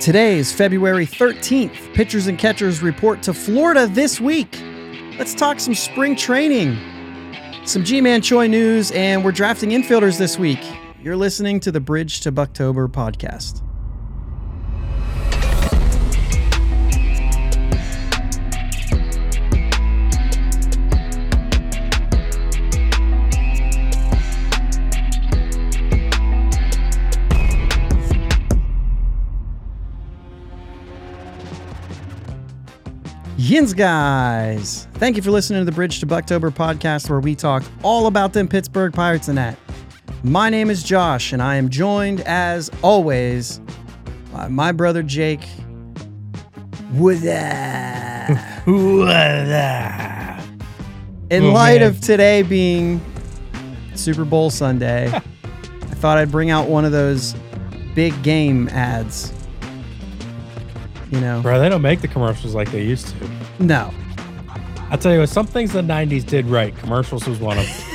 Today is February 13th. Pitchers and catchers report to Florida this week. Let's talk some spring training, some Ji-Man Choi news, and we're drafting infielders this week. You're listening to the Bridge to Bucktober podcast. Yins guys! Thank you for listening to the Bridge to Bucktober podcast where we talk all about them Pittsburgh Pirates and that. My name is Josh and I am joined as always by my brother Jake. With that. In Oh, light man. of today being Super Bowl Sunday, I thought I'd bring out one of those big game ads. You know, Bro, they don't make the commercials like they used to. no, I'll tell you what, some things the 90s did right. Commercials was one of them.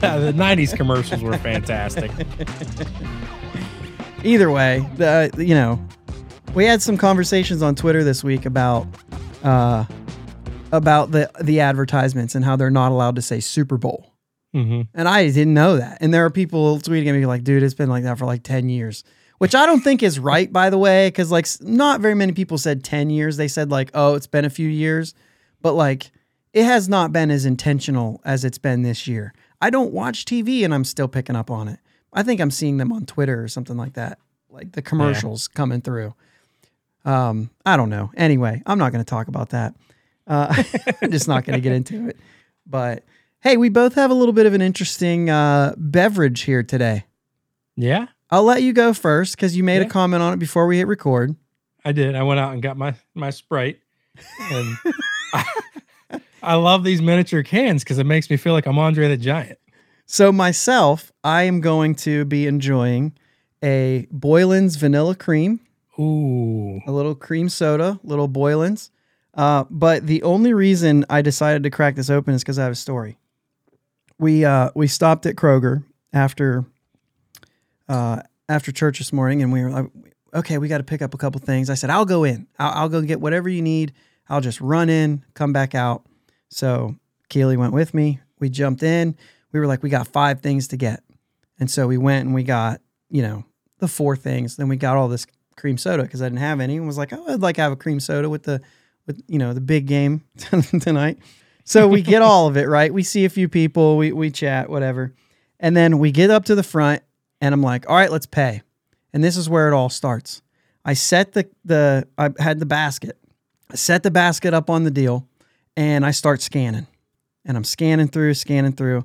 the 90s commercials were fantastic. either way, the you know, we had some conversations on Twitter this week about uh about the the advertisements and how they're not allowed to say Super Bowl. Mm-hmm. And I didn't know that. And there are people tweeting at me like, "Dude, it's been like that for like 10 years." Which I don't think is right by the way, cuz like not very many people said 10 years. They said like, "Oh, it's been a few years." But like it has not been as intentional as it's been this year. I don't watch TV and I'm still picking up on it. I think I'm seeing them on Twitter or something like that. Like the commercials coming through. Um, I don't know. Anyway, I'm not going to talk about that. Uh, I'm just not going to get into it. But hey, we both have a little bit of an interesting uh, beverage here today. Yeah, I'll let you go first because you made a comment on it before we hit record. I did. I went out and got my, my Sprite. And I, I love these miniature cans because it makes me feel like I'm Andre the Giant. So myself, I am going to be enjoying a Boylan's vanilla cream, Ooh. a little cream soda, little Boylan's. Uh, but the only reason I decided to crack this open is because I have a story. We uh, we stopped at Kroger after uh, after church this morning, and we were like, okay, we got to pick up a couple things. I said, I'll go in. I'll, I'll go get whatever you need. I'll just run in, come back out. So Keely went with me. We jumped in. We were like, we got five things to get, and so we went and we got you know the four things. Then we got all this cream soda because I didn't have any, and was like, oh, I'd like to have a cream soda with the with you know the big game tonight. So we get all of it right. We see a few people, we we chat, whatever, and then we get up to the front, and I'm like, all right, let's pay. And this is where it all starts. I set the the I had the basket. I set the basket up on the deal, and I start scanning, and I'm scanning through, scanning through.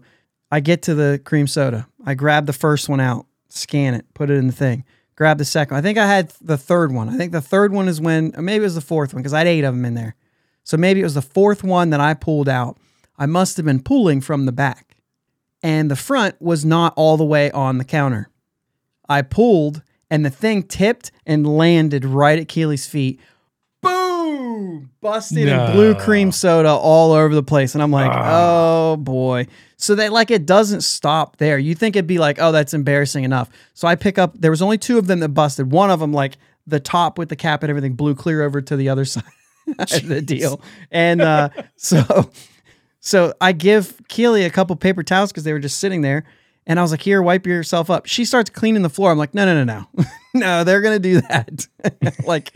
I get to the cream soda. I grab the first one out, scan it, put it in the thing. Grab the second. I think I had the third one. I think the third one is when, maybe it was the fourth one because I had eight of them in there. So maybe it was the fourth one that I pulled out. I must have been pulling from the back, and the front was not all the way on the counter. I pulled, and the thing tipped and landed right at Keely's feet. Boom! Busted and blue cream soda all over the place. And I'm like, Ah. oh boy. So that like it doesn't stop there. You think it'd be like, oh, that's embarrassing enough. So I pick up, there was only two of them that busted. One of them, like the top with the cap and everything, blew clear over to the other side of the deal. And uh, so so I give Keely a couple paper towels because they were just sitting there. And I was like, here, wipe yourself up. She starts cleaning the floor. I'm like, no, no, no, no. no, they're going to do that. like,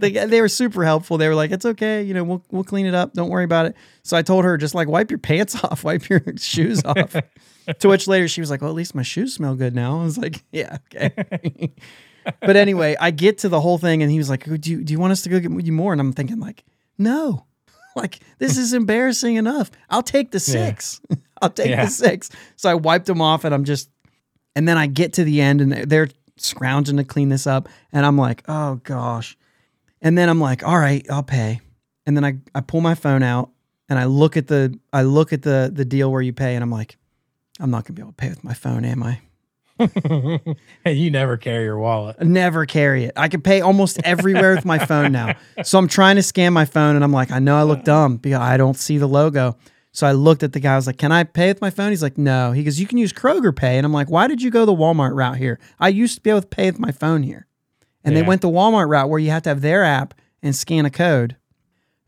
they, they were super helpful. They were like, it's okay. You know, we'll, we'll clean it up. Don't worry about it. So I told her, just like, wipe your pants off, wipe your shoes off. to which later she was like, well, at least my shoes smell good now. I was like, yeah, okay. but anyway, I get to the whole thing and he was like, do you, do you want us to go get you more? And I'm thinking, like, no. Like, this is embarrassing enough. I'll take the six. I'll take Yeah. the six. So I wiped them off and I'm just, and then I get to the end and they're- they're scrounging to clean this up. And I'm like, oh gosh. And then I'm like, all right, I'll pay. And then I, I pull my phone out and I look at the, I look at the, the deal where you pay and I'm like, I'm not gonna be able to pay with my phone, am I? hey, you never carry your wallet. Never carry it. I can pay almost everywhere with my phone now. So I'm trying to scan my phone and I'm like, I know I look dumb because I don't see the logo. So I looked at the guy. I was like, "Can I pay with my phone?" He's like, "No." He goes, "You can use Kroger Pay." And I'm like, "Why did you go the Walmart route here? I used to be able to pay with my phone here." And they went the Walmart route where you have to have their app and scan a code.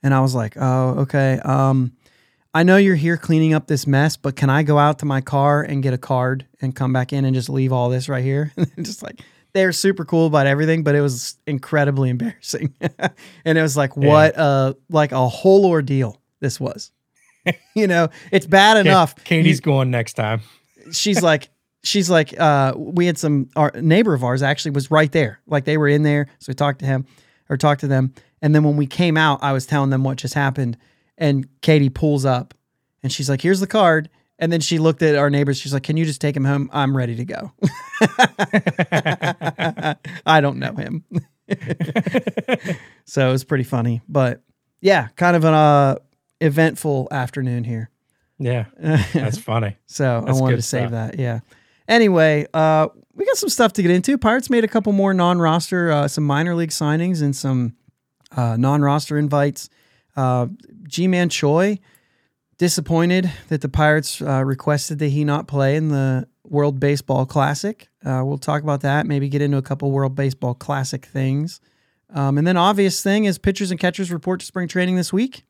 And I was like, "Oh, okay. Um, I know you're here cleaning up this mess, but can I go out to my car and get a card and come back in and just leave all this right here?" just like they're super cool about everything, but it was incredibly embarrassing. and it was like, Yeah. what a like a whole ordeal this was. you know, it's bad enough. Katie's going next time. she's like she's like uh we had some our neighbor of ours actually was right there like they were in there so we talked to him or talked to them and then when we came out i was telling them what just happened and katie pulls up and she's like here's the card and then she looked at our neighbors she's like can you just take him home i'm ready to go i don't know him so it was pretty funny but yeah kind of an uh eventful afternoon here Yeah, that's funny. so That's I wanted to save stuff. that. Yeah. Anyway, uh, we got some stuff to get into. Pirates made a couple more non-roster, uh, some minor league signings and some uh, non-roster invites. Uh, Ji-Man Choi disappointed that the Pirates uh, requested that he not play in the World Baseball Classic. Uh, we'll talk about that. Maybe get into a couple World Baseball Classic things. Um, and then obvious thing is pitchers and catchers report to spring training this week.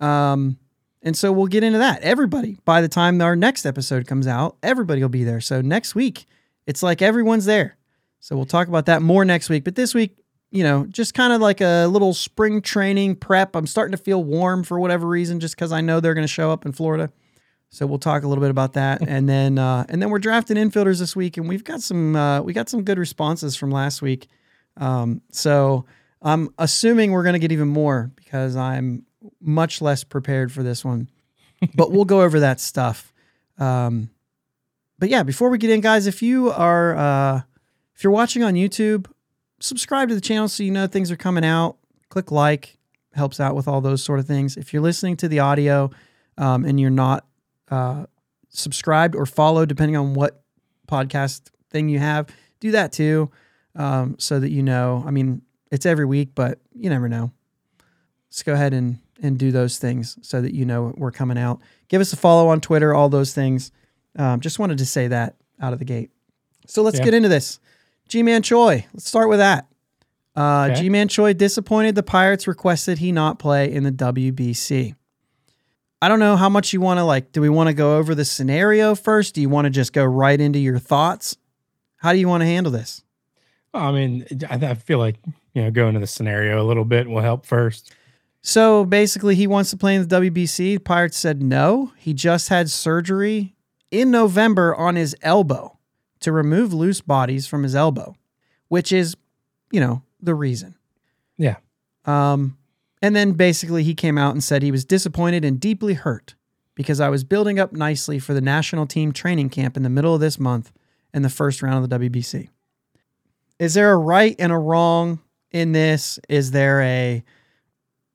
Um, and so we'll get into that. Everybody, by the time our next episode comes out, everybody will be there. So next week, it's like everyone's there. So we'll talk about that more next week. But this week, you know, just kind of like a little spring training prep. I'm starting to feel warm for whatever reason, just because I know they're going to show up in Florida. So we'll talk a little bit about that, and then uh, and then we're drafting infielders this week, and we've got some uh, we got some good responses from last week. Um, so I'm assuming we're going to get even more because I'm much less prepared for this one. but we'll go over that stuff. Um, but yeah, before we get in, guys, if you are uh, if you're watching on YouTube, subscribe to the channel so you know things are coming out. Click like, helps out with all those sort of things. If you're listening to the audio um, and you're not uh, subscribed or followed, depending on what podcast thing you have, do that too, um, so that you know. I mean, it's every week, but you never know. Let's go ahead and and do those things so that you know we're coming out. Give us a follow on Twitter, all those things. Um, just wanted to say that out of the gate. So let's Yeah. get into this. Ji-Man Choi. Let's start with that. Uh, Okay. Ji-Man Choi disappointed the Pirates requested he not play in the WBC. I don't know how much you want to like. Do we want to go over the scenario first? Do you want to just go right into your thoughts? How do you want to handle this? Well, I mean, I, I feel like you know, going to the scenario a little bit will help first. So basically, he wants to play in the WBC. Pirates said no. He just had surgery in November on his elbow to remove loose bodies from his elbow, which is, you know, the reason. Yeah. Um, and then basically, he came out and said he was disappointed and deeply hurt because I was building up nicely for the national team training camp in the middle of this month in the first round of the WBC. Is there a right and a wrong in this? Is there a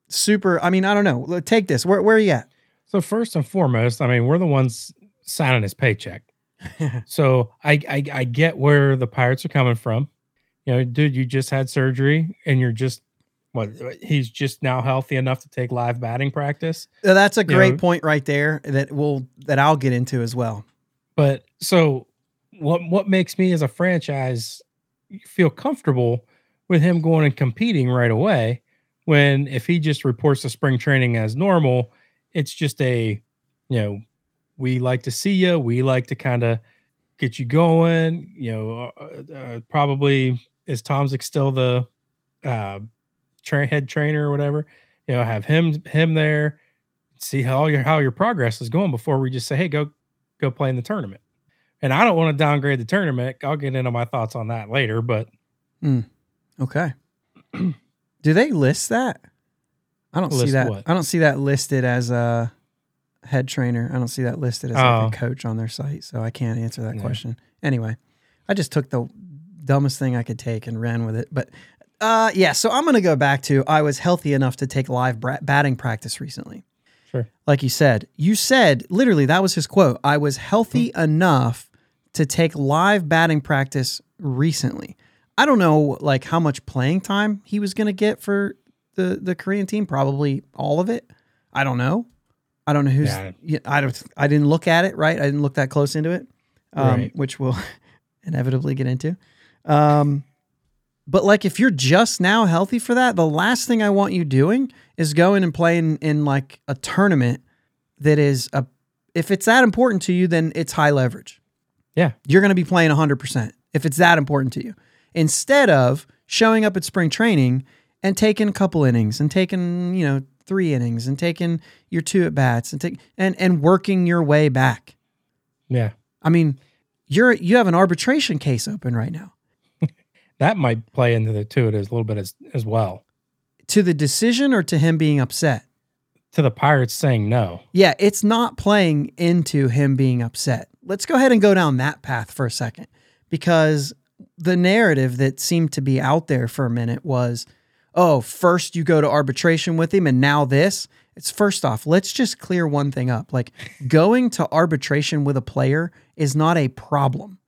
super? I mean, I don't know. Take this. Where, where are you at? So first and foremost, I mean, we're the ones signing his paycheck. so I, I I get where the Pirates are coming from. You know, dude, you just had surgery and you're just what he's just now healthy enough to take live batting practice. Uh, That's a great know- point right there that will that I'll get into as well. But so what what makes me as a franchise feel comfortable with him going and competing right away when if he just reports to spring training as normal, it's just a you know, we like to see you, we like to kind of get you going, you know, uh, uh, probably is Tomczyk still the uh tra- head trainer or whatever, you know, have him him there, see how your how your progress is going before we just say, hey, go go play in the tournament. And I don't want to downgrade the tournament. I'll get into my thoughts on that later, but Okay. Do they list that? I don't see that. what? I don't see that listed as a head trainer. I don't see that listed as like Oh. a coach on their site, so I can't answer that Yeah. question. Anyway, I just took the dumbest thing I could take and ran with it. But uh, yeah, so I'm going to go back to I was healthy enough to take live bra- batting practice recently. Sure. Like you said, you said literally that was his quote. I was healthy Hmm. enough to take live batting practice recently. I don't know like how much playing time he was going to get for the the Korean team, probably all of it. I don't know. I don't know who's. Yeah. I don't. I didn't look at it. Right. I didn't look that close into it, um, Right. which we'll inevitably get into. Um, but like, if you're just now healthy for that, the last thing I want you doing is going and playing in like a tournament that is a. If it's that important to you, then it's high leverage. Yeah. You're going to be playing 100% if it's that important to you. Instead of showing up at spring training and taking a couple innings and taking, you know, three innings and taking your two at bats and take and and working your way back. Yeah. I mean, you're you have an arbitration case open right now. That might play into the to it as a little bit as as well. To the decision or to him being upset? To the Pirates saying no. Yeah, it's not playing into him being upset. Let's go ahead and go down that path for a second because the narrative that seemed to be out there for a minute was oh, first you go to arbitration with him and now this. It's first off, let's just clear one thing up. Like going to arbitration with a player is not a problem.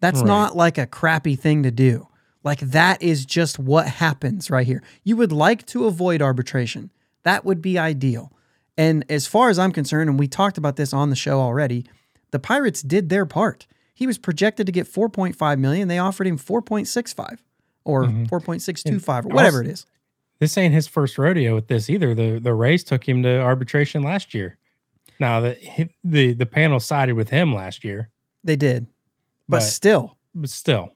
That's Right. not like a crappy thing to do. Like that is just what happens right here. You would like to avoid arbitration. That would be ideal. And as far as I'm concerned, and we talked about this on the show already, the Pirates did their part. He was projected to get 4.5 million. They offered him 4.65 or Mhm. 4.625 or whatever also- it is. This ain't his first rodeo with this either. The the Rays took him to arbitration last year. Now the the the panel sided with him last year, They did. But, but, still, but still,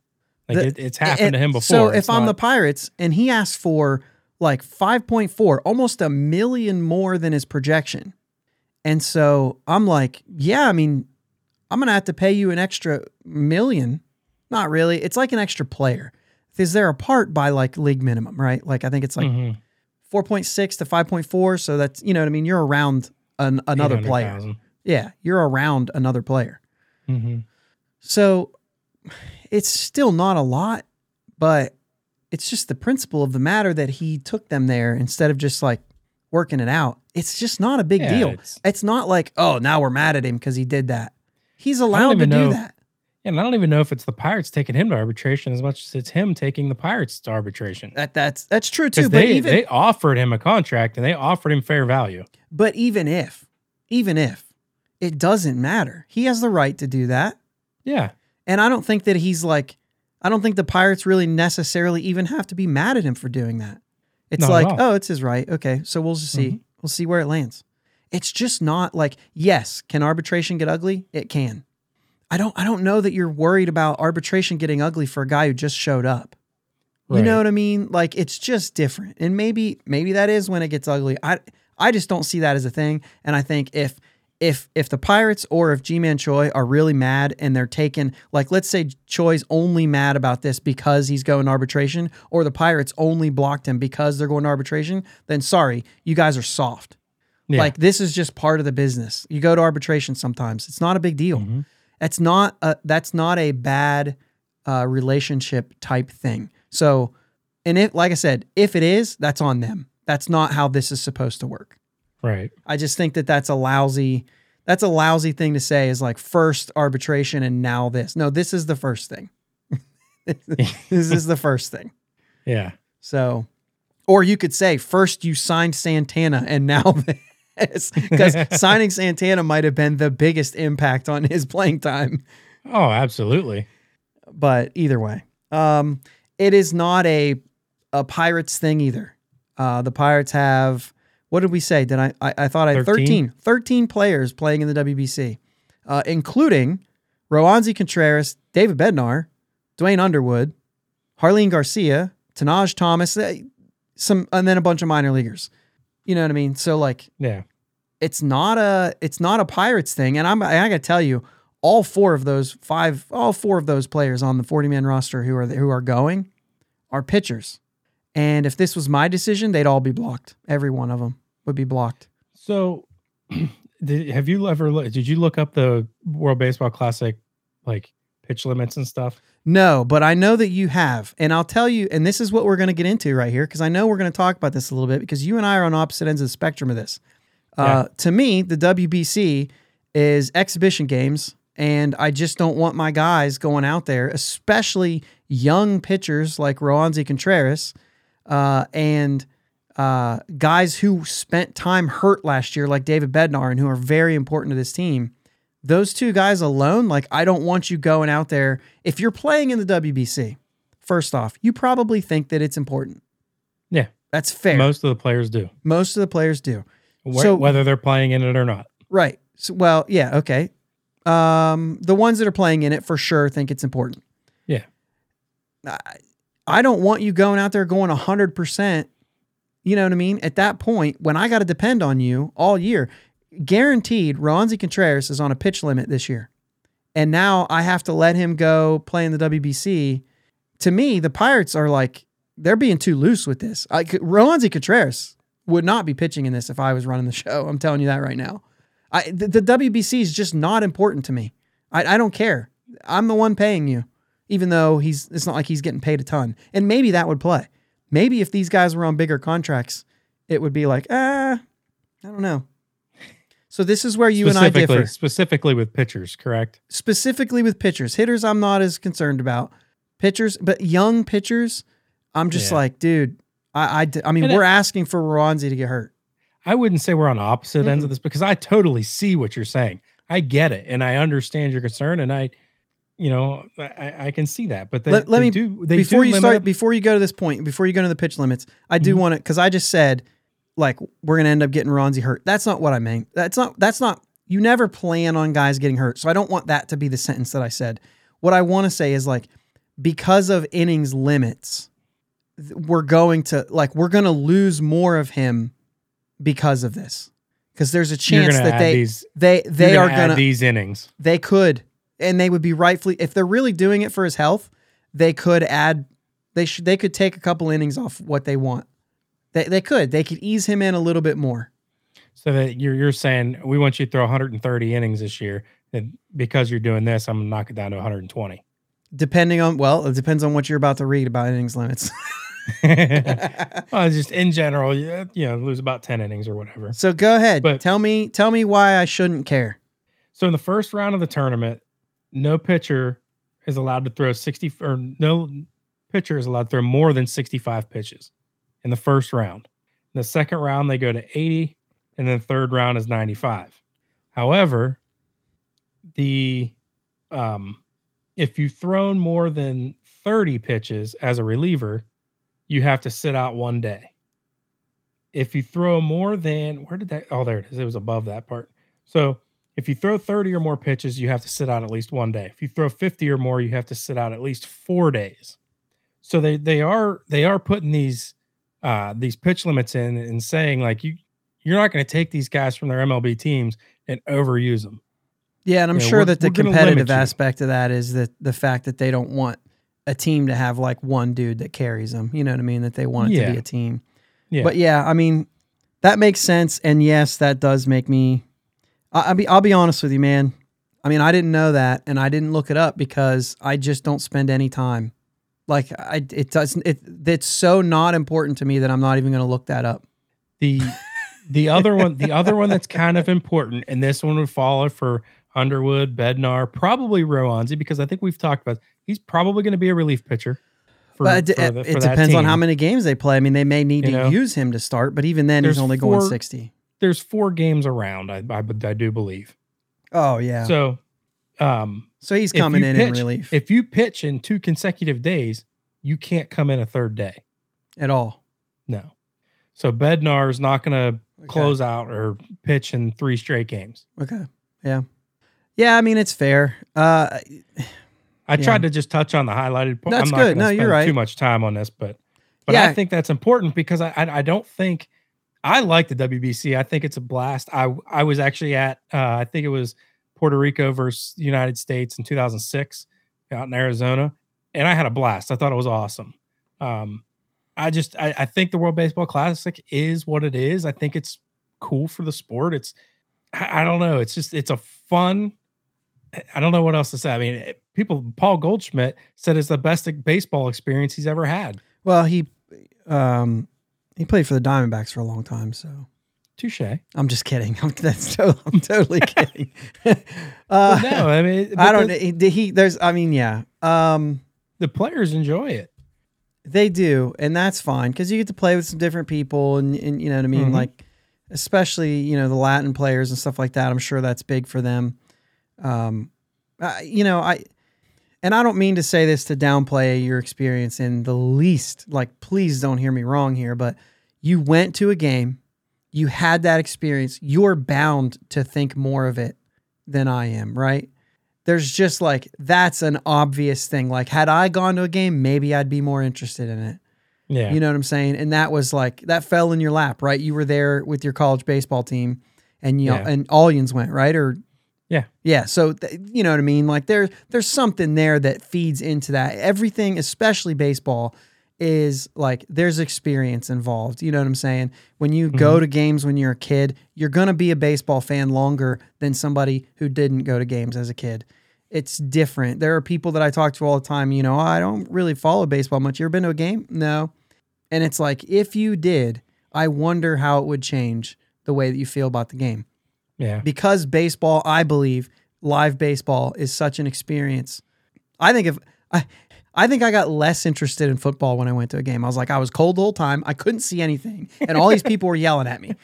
like The- it, it's happened And- to him before. So if It's I'm the Pirates and he asked for like 5.4, almost a million more than his projection. And so I'm like, yeah, I mean, I'm going to have to pay you an extra million. Not really. It's like an extra player. Because they're apart by like league minimum, right? Like I think it's like Mhm. 4.6 to 5.4. So that's, you know what I mean? You're around an, another player. 800,000. Yeah. You're around another player. Mhm. So it's still not a lot, but it's just the principle of the matter that he took them there instead of just like working it out. It's just not a big Yeah, deal. it's- It's not like, oh, now we're mad at him because he did that. He's allowed to even do know- that. And I don't even know if it's the Pirates taking him to arbitration as much as it's him taking the Pirates to arbitration. That that's that's true too. Because But they, even they offered him a contract and they offered him fair value. but even if, even if, it doesn't matter. He has the right to do that. Yeah. And I don't think that he's like, I don't think the Pirates really necessarily even have to be mad at him for doing that. It's Not like, oh, it's his right. Okay. So we'll just see. Mhm. We'll see where it lands. It's just not like, yes, can arbitration get ugly? It can. I don't I don't know that you're worried about arbitration getting ugly for a guy who just showed up. You know what I mean? Like it's just different. And maybe maybe that is when it gets ugly. I I just don't see that as a thing. And I think if if if the Pirates or if Ji-Man Choi are really mad and they're taking like let's say Choi's only mad about this because he's going to arbitration or the Pirates only blocked him because they're going to arbitration, then sorry, you guys are soft. Yeah. Like this is just part of the business. You go to arbitration sometimes. It's not a big deal. Mhm. That's not a that's not a bad uh, relationship type thing. So, and if like I said, if it is, that's on them. That's not how this is supposed to work. Right. I just think that that's a lousy that's a lousy thing to say is like first arbitration and now this. No, this is the first thing. this is the first thing. Yeah. So, or you could say first you signed Santana and now because signing Santana might have been the biggest impact on his playing time. Oh, absolutely. But either way, um, it is not a a Pirates thing either. Uh, the Pirates have what did we say? Did I? I, I thought I had 13, 13? 13 players playing in the WBC, uh, including Roansy Contreras, David Bednar, Duane Underwood, Jarlín Garcia, Tahnaj Thomas, eh, some, and then a bunch of minor leaguers. You know what I mean? So like, Yeah. it's not a it's not a Pirates thing. And I'm I gotta tell you, all four of those five, all four of those players on the 40 man roster who are who are going are pitchers. And if this was my decision, they'd all be blocked. Every one of them would be blocked. So, did, have you ever did you look up the World Baseball Classic like pitch limits and stuff? No, but I know that you have. And I'll tell you, and this is what we're going to get into right here, because I know we're going to talk about this a little bit because you and I are on opposite ends of the spectrum of this. Uh, to me, the WBC is exhibition games, and I just don't want my guys going out there, especially young pitchers like Roansy Contreras uh, and uh, guys who spent time hurt last year, like David Bednar, and who are very important to this team. Those two guys alone, like I don't want you going out there. If you're playing in the WBC, first off, you probably think that it's important. Yeah. That's fair. Most of the players do, Most of the players do. wh- So- whether they're playing in it or not. Right. So, well, yeah, okay. Um, the ones that are playing in it for sure think it's important. Yeah. I, I don't want you going out there going 100%. You know what I mean? At that point, when I got to depend on you all year, guaranteed Roansy Contreras is on a pitch limit this year. And now I have to let him go play in the WBC. To me, the Pirates are like, they're being too loose with this. I, Roansy Contreras would not be pitching in this if I was running the show. I'm telling you that right now. I, the, the WBC is just not important to me. I, I don't care. I'm the one paying you, even though he's. It's not like he's getting paid a ton. And maybe that would play. Maybe if these guys were on bigger contracts, it would be like, ah, I don't know. So this is where you and I differ. specifically with pitchers, correct? Specifically with pitchers, hitters, I'm not as concerned about. Pitchers, but young pitchers, I'm just Yeah. like, dude. I, I, I mean, And we're it- asking for Roansy to get hurt. I wouldn't say we're on opposite ends of this because I totally see what you're saying. I get it and I understand your concern and I, you know, I, I can see that. But they, Let- let they me- do they before do you start it- before you go to this point before you go to the pitch limits i do Mhm. want to because i just said like we're gonna end up getting Roansy hurt that's not what i mean that's not that's not you never plan on guys getting hurt so i don't want that to be the sentence that i said what i want to say is like because of innings limits we're going to like we're gonna lose more of him because of this because there's a chance that they these they you're they are gonna these innings. they could, and they would be rightfully if they're really doing it for his health. They could add. They should. They could take a couple innings off what they want. They they could. They could ease him in a little bit more. So that you're you're saying we want you to throw 130 innings this year, and because you're doing this, I'm gonna knock it down to 120. Depending on well, it depends on what you're about to read about innings limits. well, just in general, you, you know, lose about 10 innings or whatever. so go ahead. But- tell me tell me why I shouldn't care. So in the first round of the tournament, no pitcher is allowed to throw 60 or no pitcher is allowed to throw more than 65 pitches in the first round. In the second round, they go to 80, and then the third round is 95. However, the um, if you've thrown more than 30 pitches as a reliever, you have to sit out one day. If you throw more than where did that? Oh, there it is. It was above that part. So if you throw 30 or more pitches, you have to sit out at least one day. If you throw 50 or more, you have to sit out at least four days. So they they are they are putting these uh these pitch limits in and saying like you you're not going to take these guys from their MLB teams and overuse them. Yeah, and I'm Yeah, sure we're- that the competitive you. aspect of that is that the fact that they don't want a team to have like one dude that carries them. You know what I mean? That they want it to be a team. Yeah. But yeah, I mean, that makes sense. And yes, that does make me. I, I'll be. I'll be honest with you, man. I mean, I didn't know that, and I didn't look it up because I just don't spend any time. Like I, it doesn't. It it's so not important to me that I'm not even going to look that up. The the other one the other one that's kind of important, and this one would follow for Underwood, Bednar, probably Roansy, because I think we've talked about he's probably going to be a relief pitcher. For, but it, the- it depends on how many games they play. I mean, they may need You to know? use him to start, but even then, There's he's only going sixty. There's four games around, I, I, I do believe. Oh yeah. So, So, um, he's coming in in relief if you pitch in two consecutive days, you can't come in a third day. at all. No. So Bednar is not going to Okay. close out or pitch in three straight games. Okay. Yeah. Yeah. I mean, it's fair. Uh, I Yeah. tried to just touch on the highlighted point. That's I'm not good. No, you're right. Too much time on this, but but Yeah. I think that's important because I, I I don't think I like the WBC. I think it's a blast. I I was actually at uh, I think it was Puerto Rico versus the United States in 2006 out in Arizona, and I had a blast. I thought it was awesome. Um, I just I, I think the World Baseball Classic is what it is. I think it's cool for the sport. It's I, I don't know. It's just it's a fun. I don't know what else to say. I mean, it- people. Paul Goldschmidt said it's the best baseball experience he's ever had. well, he, um, he played for the Diamondbacks for a long time, so Touche. I'm just kidding. I'm, that's to, I'm totally kidding. uh, no, I mean, I don't. The, He, he, there's. I mean, yeah. Um, the players enjoy it. They do, and that's fine because you get to play with some different people, and, and you know what I mean. Mhm. Like, especially you know the Latin players and stuff like that. I'm sure that's big for them. Um, I, you know, I and I don't mean to say this to downplay your experience in the least. Like, please don't hear me wrong here, but you went to a game, you had that experience. You're bound to think more of it than I am, right? There's just like that's an obvious thing. Like, had I gone to a game, maybe I'd be more interested in it. Yeah. You know what I'm saying? And that was like that fell in your lap, right? You were there with your college baseball team, and you Yeah. and Allians went right, or Yeah. yeah. So th- you know what I mean? Like there, there's something there that feeds into that. Everything, especially baseball, is like there's experience involved. You know what I'm saying? When you go mm-hmm. to games when you're a kid, you're gonna be a baseball fan longer than somebody who didn't go to games as a kid. It's different. There are people that I talk to all the time. You know, "Oh, I don't really follow baseball much. You ever been to a game? No. And it's like if you did, I wonder how it would change the way that you feel about the game yeah. because baseball, I believe, live baseball is such an experience. I think if I I think I got less interested in football when I went to a game. I was like, I was cold the whole time. I couldn't see anything. And all these people were yelling at me.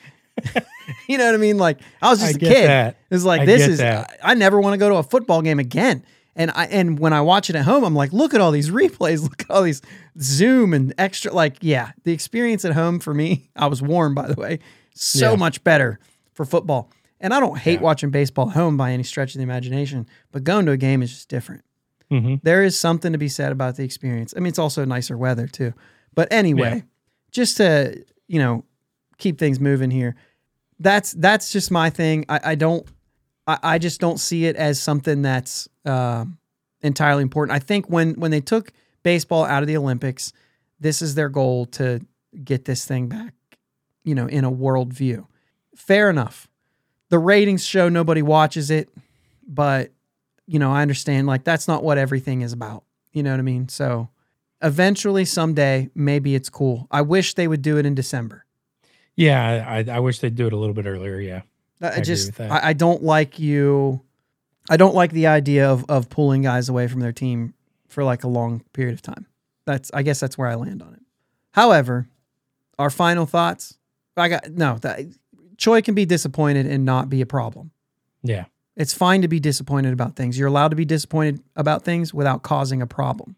you know what I mean? Like I was just I a kid. that. It's like I this is that. I, I never want to go to a football game again. And I and when I watch it at home, I'm like, look at all these replays, look at all these zoom and extra. Like, yeah, the experience at home for me, I was warm by the way, so Yeah. much better for football. And I don't hate Yeah. watching baseball at home by any stretch of the imagination, but going to a game is just different. Hmm There is something to be said about the experience. I mean, it's also nicer weather too. But anyway, Yeah. just to you know keep things moving here. That's that's just my thing. I, I don't. I, I just don't see it as something that's uh, entirely important. I think when when they took baseball out of the Olympics, this is their goal to get this thing back. You know, in a world view. Fair enough. The ratings show nobody watches it, but you know, I understand like that's not what everything is about. You know what I mean? So eventually someday maybe it's cool. I wish they would do it in December. Yeah. I, I wish they'd do it a little bit earlier. Yeah. I, agree just. I, I don't like you I don't like the idea of of pulling guys away from their team for like a long period of time. That's I guess that's where I land on it. However, our final thoughts. I got no that Choi can be disappointed and not be a problem. Yeah. It's fine to be disappointed about things. You're allowed to be disappointed about things without causing a problem.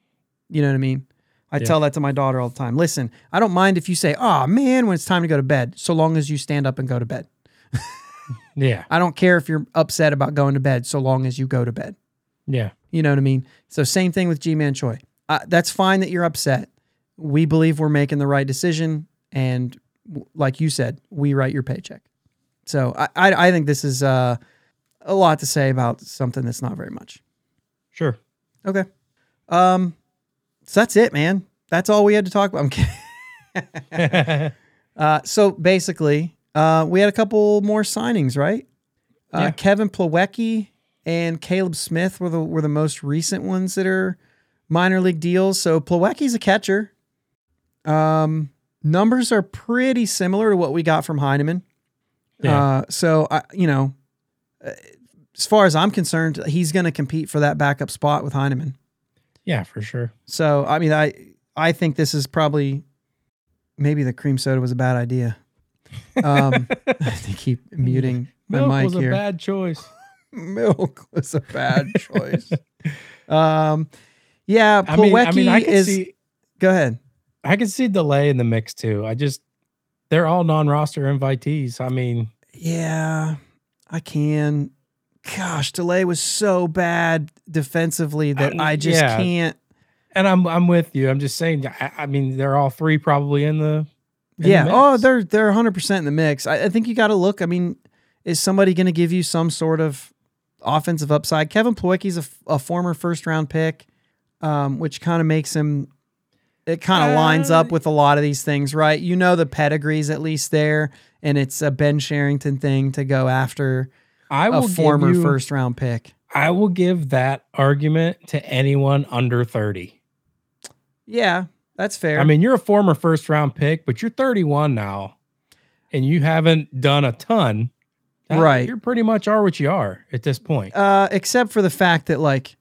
You know what I mean? I Yeah. tell that to my daughter all the time. Listen, I don't mind if you say, "Oh man," when it's time to go to bed, so long as you stand up and go to bed. Yeah. I don't care if you're upset about going to bed, so long as you go to bed. Yeah. You know what I mean? So same thing with Ji-Man Choi. Uh, that's fine that you're upset. We believe we're making the right decision, and like you said, we write your paycheck. So I I, I think this is uh, a lot to say about something that's not very much. Sure. Okay. Um, so that's it, man. That's all we had to talk about. I'm kidding. Uh, so basically, uh, we had a couple more signings, right? Uh, Yeah. Kevin Plawecki and Caleb Smith were the were the most recent ones that are minor league deals. So Plawecki's a catcher. Um, numbers are pretty similar to what we got from Heineman. Yeah. Uh, so I, you know, as far as I'm concerned, he's going to compete for that backup spot with Heineman. yeah, for sure. So I mean, I I think this is probably maybe the cream soda was a bad idea. Um, I keep muting my Milk mic was here. a bad choice. Milk was a bad choice. um, yeah, I mean, I mean, I is. see, Go ahead. I can see Delay in the mix too. I just, they're all non-roster invitees. I mean, Yeah, I can. Gosh, Delay was so bad defensively that Um, I just yeah. can't. and I'm, I'm with you. I'm just saying. I, I mean, they're all three probably in the. in the yeah. Oh, they're they're 100 percent in the mix. I, I think you got to look. I mean, is somebody going to give you some sort of offensive upside? Kevin Plawecki's a former first round pick, um, which kind of makes him. It kind of lines Uh, up with a lot of these things, right? You know the pedigree's at least there, and it's a Ben Cherington thing to go after I a will give former you- first round pick. I will give that argument to anyone under 30. Yeah, that's fair. I mean, you're a former first round pick, but you're 31 now, and you haven't done a ton. Right. You're pretty much are what you are at this point. uh, except for the fact that like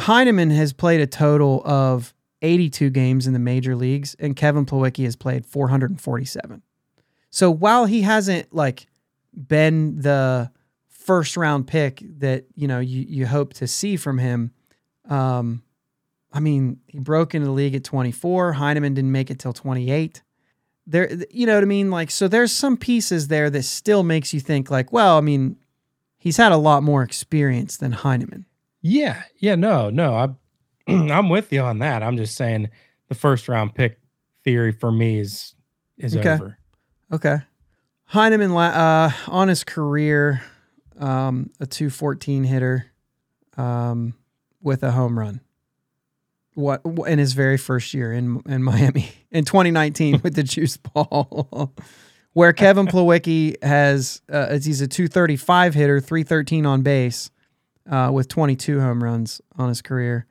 Heineman has played a total of 82 games in the major leagues, and Kevin Plawecki has played 447. So while he hasn't like been the first round pick that you know you you hope to see from him, um, I mean he broke into the league at 24. Heineman didn't make it till 28. There, you know what I mean? Like so, there's some pieces there that still makes you think like, well, I mean, he's had a lot more experience than Heineman. Yeah, yeah, no, no, I'm I'm with you on that. I'm just saying the first round pick theory for me is is Okay. over. Okay. Heineman uh, on his career, um, a 214 hitter um, with a home run. What in his very first year in in Miami in 2019 with the juice ball, where Kevin Plawecki has uh, he's a 235 hitter, 313 on base, uh, with 22 home runs on his career,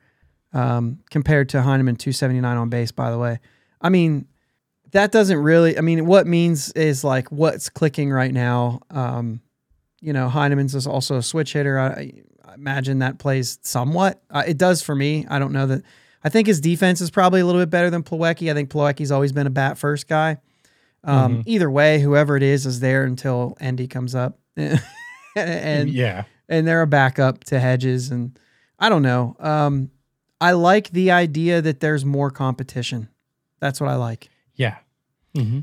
um, compared to Heineman 279 on base. By the way, I mean that doesn't really i mean what means is like what's clicking right now um you know heineman's is also a switch hitter i, I imagine that plays somewhat uh, it does for me i don't know that i think his defense is probably a little bit better than Plawecki. i think Plawecki's always been a bat first guy um either way whoever it is is there until Endy comes up and yeah, and they're a backup to Hedges. And I don't know. Um, I like the idea that there's more competition. That's what I like. yeah. hmm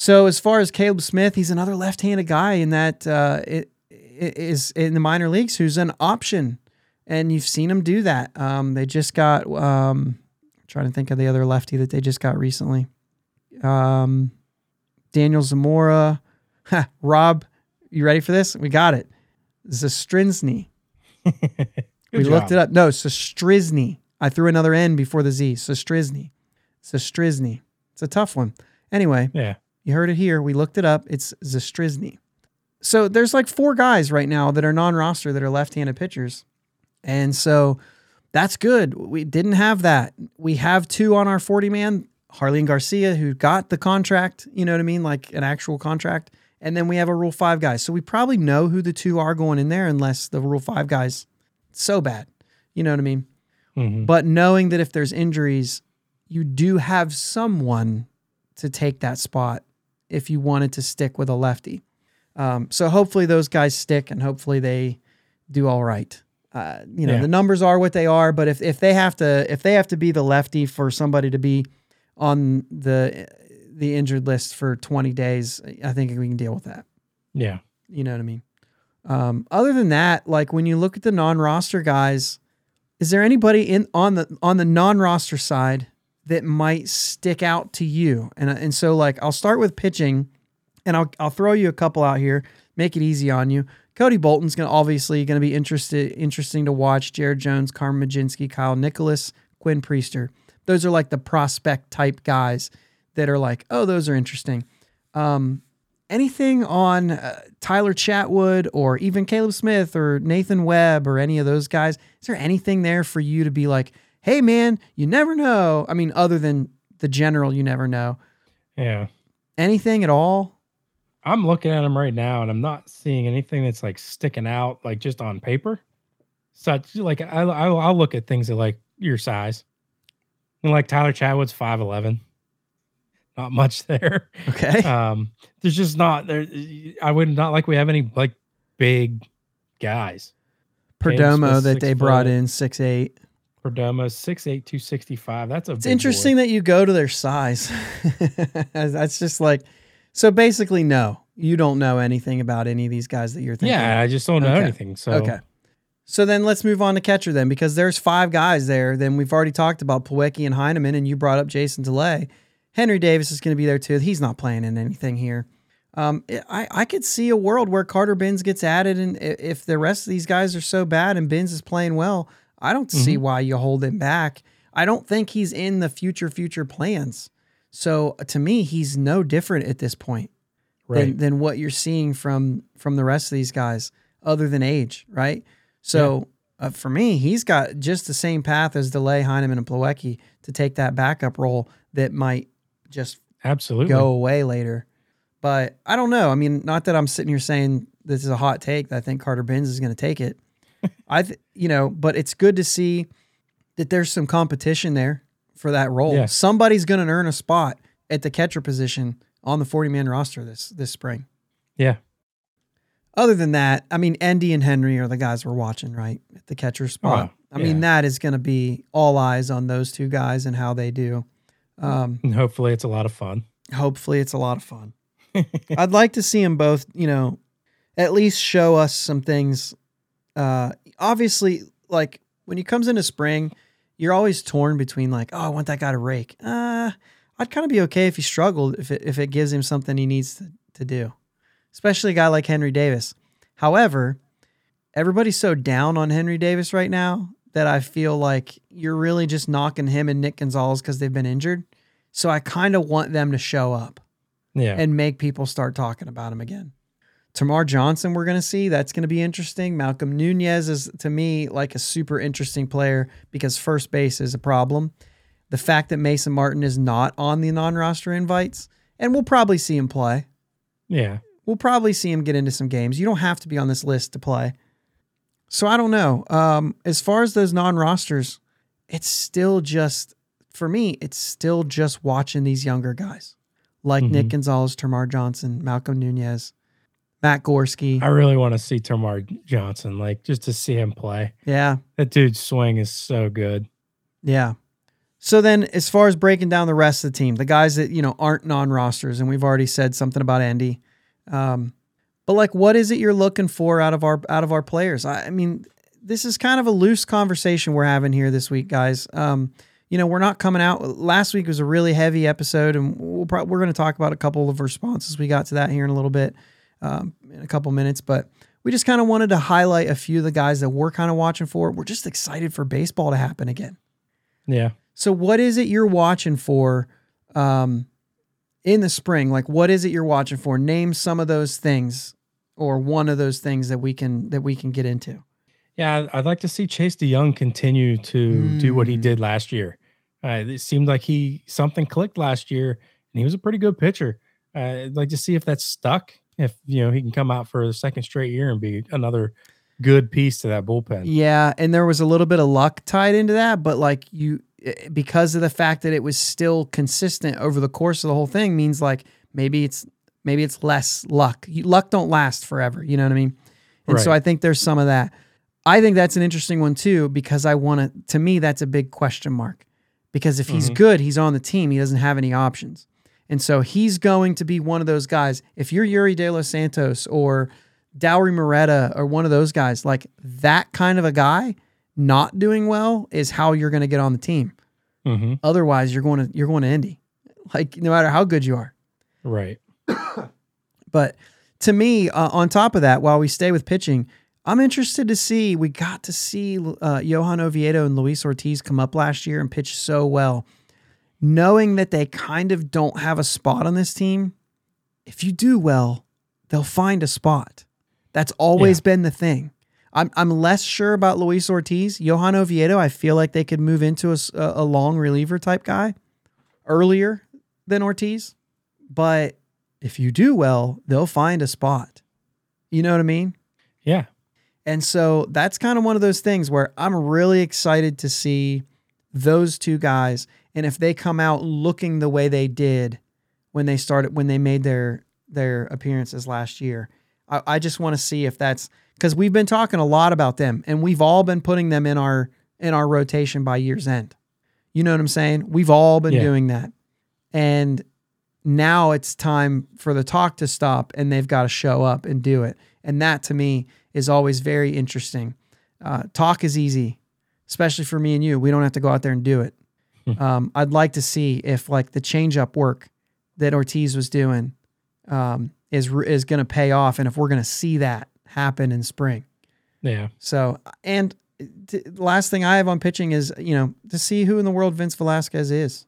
So as far as Caleb Smith, he's another left-handed guy in that uh, it, it is in the minor leagues who's an option, and you've seen him do that. Um, they just got. Um, I'm trying to think of the other lefty that they just got recently. Um, Daniel Zamora, Ha, Rob. You ready for this? We got it. Zastrinsny. we looked it up. No, Sestrizny. I threw another N before the Z. Sestrizny. Sestrizny. It's a tough one. Anyway, Yeah, you heard it here. We looked it up. It's Zastryzny. So there's like four guys right now that are non-roster that are left-handed pitchers, and so that's good. We didn't have that. We have two on our 40 man. Harley and Garcia, who got the contract. You know what I mean, like an actual contract. And then we have a Rule Five guy. So we probably know who the two are going in there, unless the Rule Five guys so bad. You know what I mean? Mhm. But knowing that if there's injuries, you do have someone to take that spot if you wanted to stick with a lefty. Um, so hopefully those guys stick and hopefully they do all right. Uh, you know, Yeah. the numbers are what they are, but if, if they have to if they have to be the lefty for somebody to be on the the injured list for 20 days, I think we can deal with that. yeah. You know what I mean? Um, other than that, like when you look at the non-roster guys, is there anybody in on the on the non-roster side that might stick out to you? And and so like I'll start with pitching, and I'll I'll throw you a couple out here, make it easy on you. Cody Bolton's gonna obviously gonna be interested interesting to watch. Jared Jones, Carmen Mlodzinski, Kyle Nicolas, Quinn Priester. Those are like the prospect type guys that are like, oh, those are interesting. Um, anything on uh, Tyler Chatwood or even Caleb Smith or Nathan Webb or any of those guys? Is there anything there for you to be like, hey, man, you never know? I mean, other than the general, you never know. Yeah. Anything at all? I'm looking at them right now and I'm not seeing anything that's like sticking out, like just on paper. Such like I, I'll, I'll look at things that like your size. And like Tyler Chatwood's 5'11. Not much there. Okay. Um, there's just not there. I would not like we have any like big guys. Perdomo that they brought in six eight. Perdomo 6'8, 265. That's a It's interesting that you go to their size. That's just like so. Basically, no, you don't know anything about any of these guys that you're thinking. Yeah, I just don't know Okay. anything. So Okay. So then let's move on to catcher then, because there's five guys there. Then we've already talked about Plawecki and Heineman, and you brought up Jason DeLay. Henry Davis is going to be there too. He's not playing in anything here. Um, I, I could see a world where Carter Bins gets added, and if the rest of these guys are so bad and Bins is playing well, I don't see why you hold him back. I don't think he's in the future future plans. So to me, he's no different at this point right. than, than what you're seeing from from the rest of these guys, other than age, right? So uh, for me, he's got just the same path as Delay, Heineman, and Plawecki to take that backup role that might just Absolutely. go away later. But I don't know. I mean, not that I'm sitting here saying this is a hot take that I think Carter Bins is going to take it. I, th- you know, but it's good to see that there's some competition there for that role. Yeah. Somebody's going to earn a spot at the catcher position on the 40 man roster this this spring. Yeah. Other than that, I mean, Andy and Henry are the guys we're watching, right? At the catcher spot. Oh, I mean, that is going to be all eyes on those two guys and how they do. Um, And hopefully it's a lot of fun. hopefully, it's a lot of fun. I'd like to see them both, you know, at least show us some things. Uh, obviously, like when he comes into spring, you're always torn between like, oh, I want that guy to rake. Uh, I'd kind of be okay if he struggled if it if it gives him something he needs to, to do, especially a guy like Henry Davis. However, everybody's so down on Henry Davis right now that I feel like you're really just knocking him and Nick Gonzales because they've been injured. So I kind of want them to show up Yeah. and make people start talking about him again. Termarr Johnson, we're going to see. That's going to be interesting. Malcolm Nunez is, to me, like a super interesting player because first base is a problem. The fact that Mason Martin is not on the non roster invites, and we'll probably see him play. yeah. We'll probably see him get into some games. You don't have to be on this list to play. So I don't know. Um, as far as those non rosters, it's still just, for me, it's still just watching these younger guys like Nick Mhm. Gonzales, Termarr Johnson, Malcolm Nunez, Matt Gorski. I really want to see Termarr Johnson, like just to see him play. Yeah. That dude's swing is so good. Yeah. So then, as far as breaking down the rest of the team, the guys that you know aren't non-rosters, and we've already said something about Andy, um, but like, what is it you're looking for out of our out of our players? I, I mean, this is kind of a loose conversation we're having here this week, guys. Um, you know, we're not coming out. Last week was a really heavy episode, and we'll pro- we're going to talk about a couple of responses we got to that here in a little bit, um, in a couple minutes, but. We just kind of wanted to highlight a few of the guys that we're kind of watching for. We're just excited for baseball to happen again. Yeah. So, what is it you're watching for um, in the spring? Like, what is it you're watching for? Name some of those things, or one of those things that we can that we can get into. Yeah, I'd like to see Chase De Jong continue to do what he Mm. did last year. Uh, it seemed like he something clicked last year, and he was a pretty good pitcher. Uh, I'd like to see if that's stuck. If you know he can come out for the second straight year and be another good piece to that bullpen. Yeah, and there was a little bit of luck tied into that, but like you, eh, because of the fact that it was still consistent over the course of the whole thing, means like maybe it's maybe it's less luck. You, luck don't last forever. You know what I mean? And so I think there's some of that. I think that's an interesting one too because I want to. To me, that's a big question mark because if he's Mhm. good, he's on the team. He doesn't have any options, and so he's going to be one of those guys. If you're Yerry De Los Santos or Dauri Moreta or one of those guys, like that kind of a guy, not doing well is how you're going to get on the team. hmm Otherwise, you're going to you're going to Indy, like no matter how good you are. Right. But to me, uh, on top of that, while we stay with pitching, I'm interested to see. We got to see uh, Johan Oviedo and Luis Ortiz come up last year and pitch so well. Knowing that they kind of don't have a spot on this team, if you do well, they'll find a spot. That's always Yeah. been the thing. I'm, I'm less sure about Luis Ortiz. Johan Oviedo, I feel like they could move into a, a long reliever type guy earlier than Ortiz. But if you do well, they'll find a spot. You know what I mean? Yeah. And so that's kind of one of those things where I'm really excited to see those two guys. And if they come out looking the way they did when they started, when they made their their appearances last year, I, I just want to see if that's because we've been talking a lot about them and we've all been putting them in our in our rotation by year's end. You know what I'm saying? We've all been Yeah. doing that. And now it's time for the talk to stop and they've got to show up and do it. And that to me is always very interesting. Uh, talk is easy, especially for me and you. We don't have to go out there and do it. Um, I'd like to see if like the change up work that Ortiz was doing um, is is going to pay off, and if we're going to see that happen in spring. Yeah. So, and t- last thing I have on pitching is you know to see who in the world Vince Velasquez is.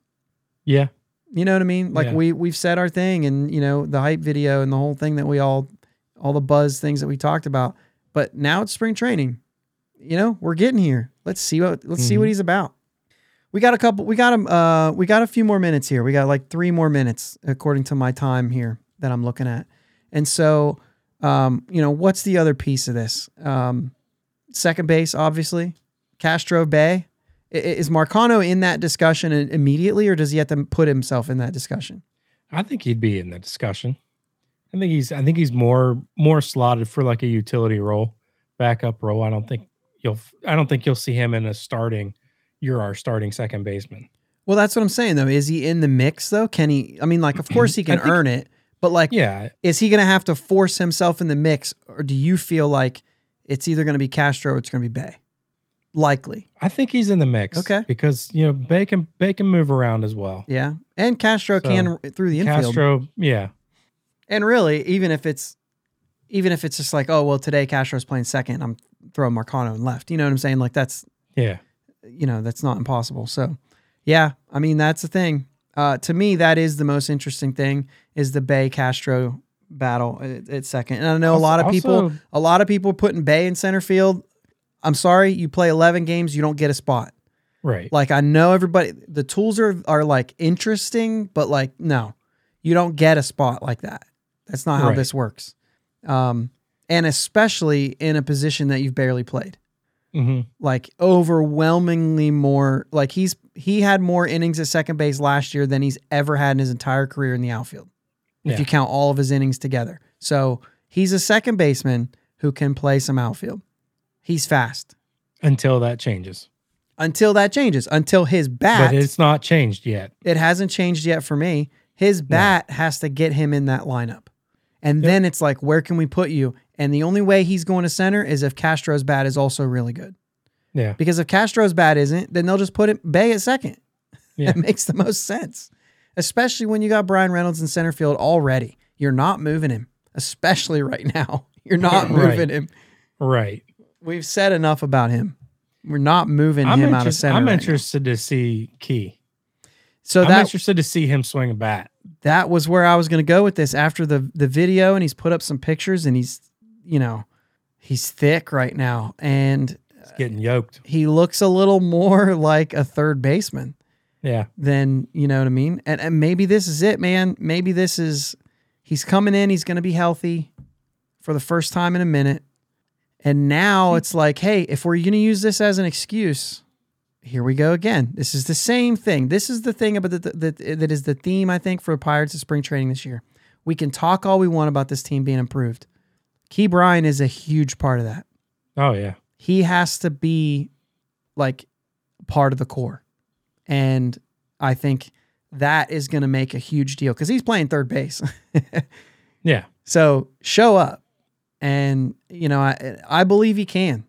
Yeah. You know what I mean? Like Yeah. we we've said our thing, and you know the hype video and the whole thing that we all, all the buzz things that we talked about. But now it's spring training. You know we're getting here. Let's see what let's see what Mhm. he's about. We got a couple. We got him. Uh, we got a few more minutes here. We got like three more minutes according to my time here that I'm looking at. And so, um, you know, what's the other piece of this? Um, second base, obviously, Castro Bae, Is Marcano in that discussion immediately, or does he have to put himself in that discussion? I think he'd be in the discussion. I think he's I think he's more more slotted for like a utility role, backup role. I don't think you'll I don't think you'll see him in a starting. You're our starting second baseman. Well, that's what I'm saying though. Is he in the mix though? Can he? I mean, like, of course he can think- earn it, but like, Yeah, is he going to have to force himself in the mix, or do you feel like it's either going to be Castro or it's going to be Bae? Likely, I think he's in the mix. Okay. because you know Bae can Bae can move around as well. yeah. And Castro So, can through the infield. Castro, yeah, And really, even if it's even if it's just like, oh well, today Castro's playing second, I'm throwing Marcano in left. You know what I'm saying? Like that's yeah, you know that's not impossible. So yeah, I mean that's the thing. Uh, to me, that is the most interesting thing is the Bae Castro battle at, at second. And I know a lot of people, Also- a lot of people putting Bae in center field. I'm sorry, you play 11 games, you don't get a spot. right. Like I know everybody, the tools are are like interesting, but like no, you don't get a spot like that. That's not how Right. this works. Um, and especially in a position that you've barely played, hmm like overwhelmingly more. Like he's he had more innings at second base last year than he's ever had in his entire career in the outfield, if you count all of his innings together. So he's a second baseman who can play some outfield. He's fast Until that changes, until that changes. Until his bat but it's not changed yet. it hasn't changed yet for me. His bat has to get him in that lineup. And Yep. then it's like, where can we put you? And the only way he's going to center is if Castro's bat is also really good. Yeah, Because if Castro's bat isn't, then they'll just put it Bae at second. Yeah. It makes the most sense. Especially when you got Bryan Reynolds in center field already. You're not moving him, especially right now. You're not Right. moving him. right. We've said enough about him. We're not moving I'm, him out of center. I'm right now. interested to see Key. So I'm that interested to see him swing a bat. that was where I was going to go with this after the the video and he's put up some pictures and he's you know he's thick right now and He's getting yoked. he looks a little more like a third baseman Yeah, than you know what I mean and and maybe this is it man maybe this is he's coming in he's going to be healthy for the first time in a minute and now hmm. it's like hey if we're going to use this as an excuse here we go again. This is the same thing. This is the thing about the, the, the, that is the theme I think for Pirates of spring training this year. We can talk all we want about this team being improved. Ke'Bryan is a huge part of that. oh yeah, He has to be like part of the core, and I think that is going to make a huge deal because he's playing third base. yeah. So show up, and you know I I believe he can.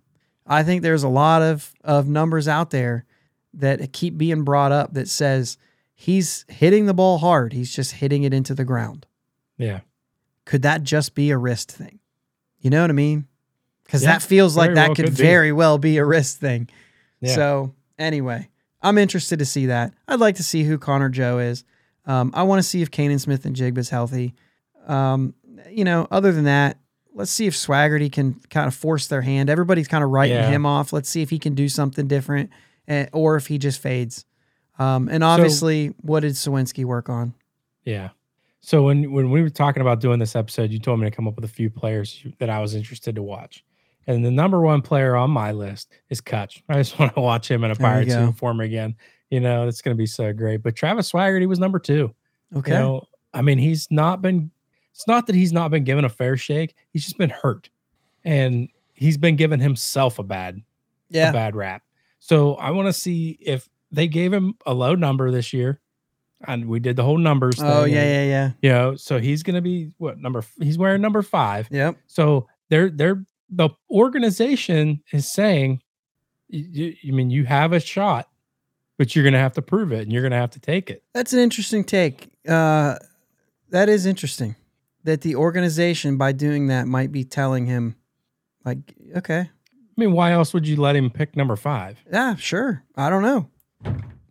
I think there's a lot of of numbers out there that keep being brought up that says he's hitting the ball hard. He's just hitting it into the ground. Yeah. Could that just be a wrist thing? You know what I mean? Because Yeah, that feels like that well could could very well be a wrist thing. Yeah. So anyway, I'm interested to see that. I'd like to see who Connor Joe is. Um, I want to see if Canaan Smith-Njigba's healthy. Um, you know, other than that, let's see if Swaggerty can kind of force their hand. Everybody's kind of writing Yeah. him off. Let's see if he can do something different, eh, or if he just fades. Um, and obviously, what did Suwinski work on? Yeah. So when when we were talking about doing this episode, you told me to come up with a few players that I was interested to watch. And the number one player on my list is Kutch. I just want to watch him in a Pirates uniform again. You know, it's going to be so great. But Travis Swaggerty was number two. Okay. You know, I mean, he's not been. It's not that he's not been given a fair shake. He's just been hurt, and he's been giving himself a bad yeah. a bad rap. So I want to see if they gave him a low number this year, and we did the whole numbers. Oh yeah, and, yeah, yeah. You know, so he's going to be what number? f- He's wearing number five. Yep. So they're they're the organization is saying, you, you mean you have a shot, but you're going to have to prove it, and you're going to have to take it. That's an interesting take. Uh, that is interesting. That the organization, by doing that, might be telling him, like, okay, I mean, why else would you let him pick number five? yeah, sure. I don't know.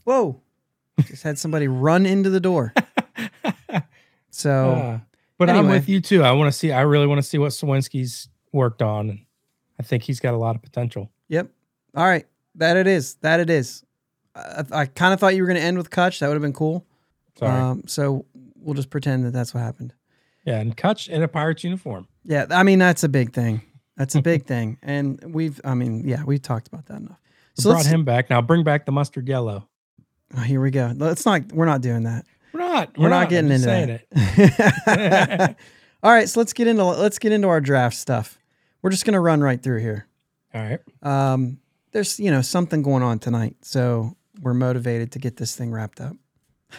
Whoa. Just had somebody run into the door. So, Uh, but I'm with you too. I want to see. I really want to see what Suwinski's worked on, and I think he's got a lot of potential. yep. All right. That it is. That it is. I, I kind of thought you were going to end with Kutch. That would have been cool. Sorry. Um, so we'll just pretend that that's what happened. yeah, and Kutch in a Pirates uniform. Yeah, I mean that's a big thing. That's a big thing, and we've, I mean, yeah, we've talked about that enough. So brought him back. Now bring back the mustard yellow. Oh, here we go. Let's not. We're not doing that. We're not. We're, not, I'm getting into that. it. All right, so let's get into let's get into our draft stuff. We're just gonna run right through here. All right. Um, there's you know something going on tonight, so we're motivated to get this thing wrapped up.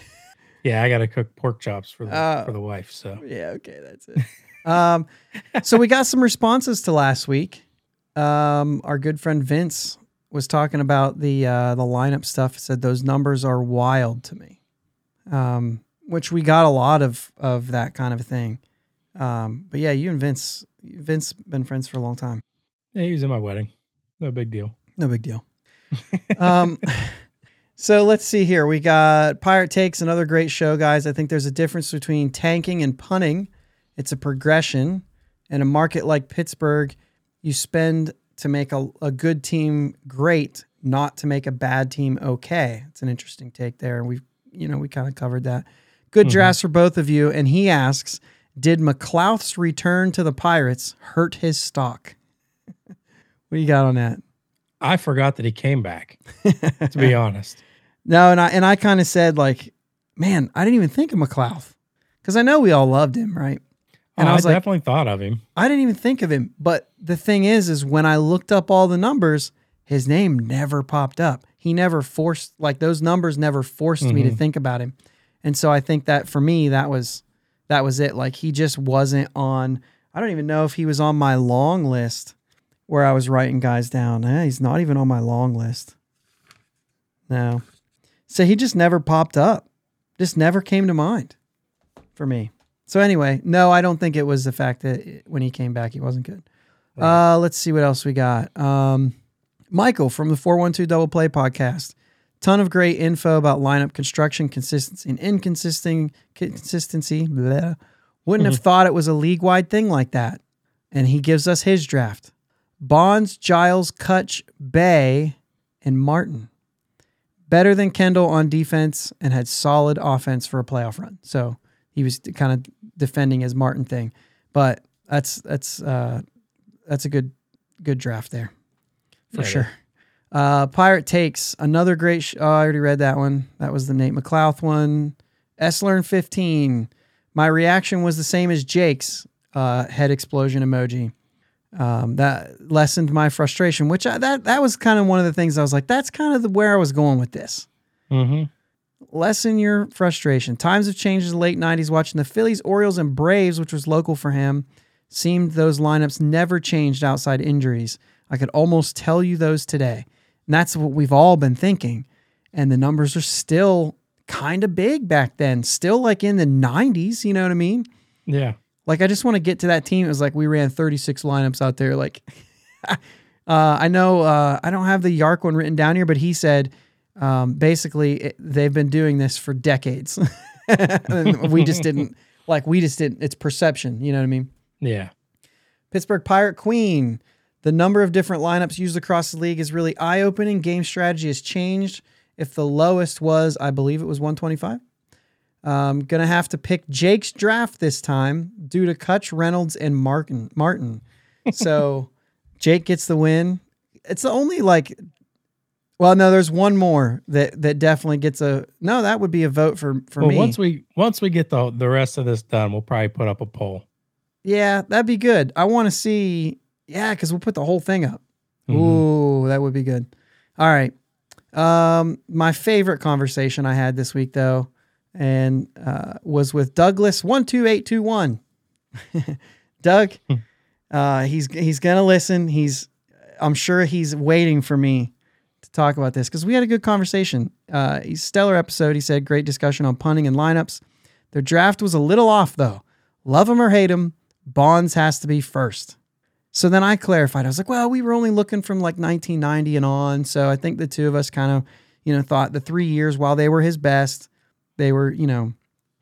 Yeah, I got to cook pork chops for the Oh. for the wife. So Yeah, okay, that's it. um, so we got some responses to last week. Um, our good friend Vince was talking about the uh, the lineup stuff. Said those numbers are wild to me. Um, which we got a lot of of that kind of thing. Um, but yeah, you and Vince, Vince been friends for a long time. yeah, he was in my wedding. No big deal. No big deal. um, so let's see here. We got Pirate Takes, another great show, guys. I think there's a difference between tanking and punting. It's a progression. In a market like Pittsburgh, you spend to make a, a good team great, not to make a bad team okay. It's an interesting take there. And We, you know, we kind of covered that. Good Mhm. drafts for both of you. And he asks, did McLouth's return to the Pirates hurt his stock? what do you got on that? I forgot that he came back. To be honest. No, and I and I kind of said like, man, I didn't even think of McLouth because I know we all loved him, right? And Oh, I was like, definitely thought of him. I didn't even think of him. But the thing is, is when I looked up all the numbers, his name never popped up. He never forced like those numbers never forced me to Mhm. think about him. And so I think that for me, that was that was it. Like he just wasn't on. I don't even know if he was on my long list where I was writing guys down. Eh, he's not even on my long list. No. So he just never popped up. Just never came to mind for me. So anyway, no, I don't think it was the fact that it- when he came back he wasn't good. Uh, let's see what else we got. Um, Michael from the 412 Double Play podcast. Ton of great info about lineup construction, consistency, and inconsistent consistency. Blah. Wouldn't have thought it was a league wide thing like that. And he gives us his draft: Bonds, Giles, Kutch, Bay, and Martin. Better than Kendall on defense and had solid offense for a playoff run. So he was kind of defending his Martin thing, but that's that's uh, that's a good good draft there for Yeah, sure. Uh, Pirate takes another great. Sh- oh, I already read that one. That was the Nate McLouth one. S learn fifteen. My reaction was the same as Jake's uh, head explosion emoji. Um, that lessened my frustration, which I, that that was kind of one of the things I was like, that's kind of the, where I was going with this Mm-hmm. Lessen your frustration. Times have changed in the late 90s. Watching the Phillies, Orioles, and Braves, which was local for him, seemed those lineups never changed outside injuries. I could almost tell you those today. And that's what we've all been thinking. And the numbers are still kind of big back then, still like in the 90s. You know what I mean? Yeah. Like, I just want to get to that team. It was like we ran 36 lineups out there. Like, uh, I know uh, I don't have the Yark one written down here, but he said um, basically it, they've been doing this for decades. We just didn't, like, we just didn't, it's perception. You know what I mean? Yeah. Pittsburgh Pirate Queen. The number of different lineups used across the league is really eye opening. Game strategy has changed. If the lowest was, I believe it was 125. Um, gonna have to pick Jake's draft this time due to Kutch, Reynolds, and Martin. Martin. So Jake gets the win. It's the only like. Well, no, there's one more that that definitely gets a no. That would be a vote for for well, me. once we once we get the the rest of this done, we'll probably put up a poll. Yeah, that'd be good. I want to see. Yeah, because we'll put the whole thing up. Mhm. Ooh, that would be good. All right. Um, my favorite conversation I had this week though, and uh, was with Douglas one two eight two one. Doug, uh, he's he's gonna listen. He's I'm sure he's waiting for me talk about this because we had a good conversation. Uh, stellar episode. He said great discussion on punting and lineups. Their draft was a little off though. Love him or hate him, Bonds has to be first. So then I clarified. I was like, well, we were only looking from like 1990 and on. So I think the two of us kind of, you know, thought the three years while they were his best, they were, you know,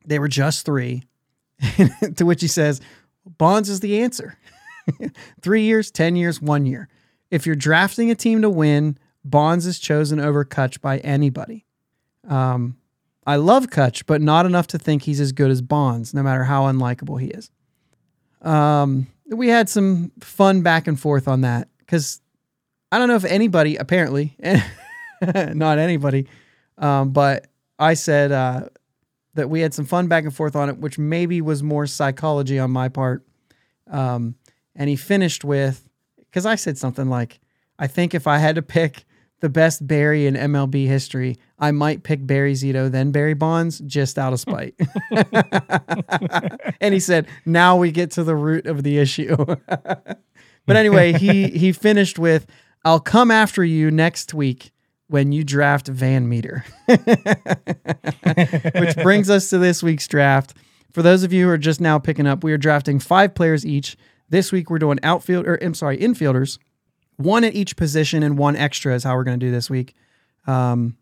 they were just three. to which he says, Bonds is the answer. three years, 10 years, one year. If you're drafting a team to win, Bonds is chosen over Kutch by anybody. Um, I love Kutch, but not enough to think he's as good as Bonds, no matter how unlikable he is. Um, we had some fun back and forth on that because I don't know if anybody, apparently, not anybody, um, but I said uh, that we had some fun back and forth on it, which maybe was more psychology on my part. Um, and he finished with, because I said something like, I think if I had to pick the best Barry in MLB history, I might pick Barry Zito, then Barry Bonds, just out of spite. and he said, "Now we get to the root of the issue." but anyway, he he finished with, "I'll come after you next week when you draft VanMeter," which brings us to this week's draft. For those of you who are just now picking up, we are drafting five players each. This week we're doing outfield or I'm sorry, infielders one at each position and one extra is how we're going to do this week. Um,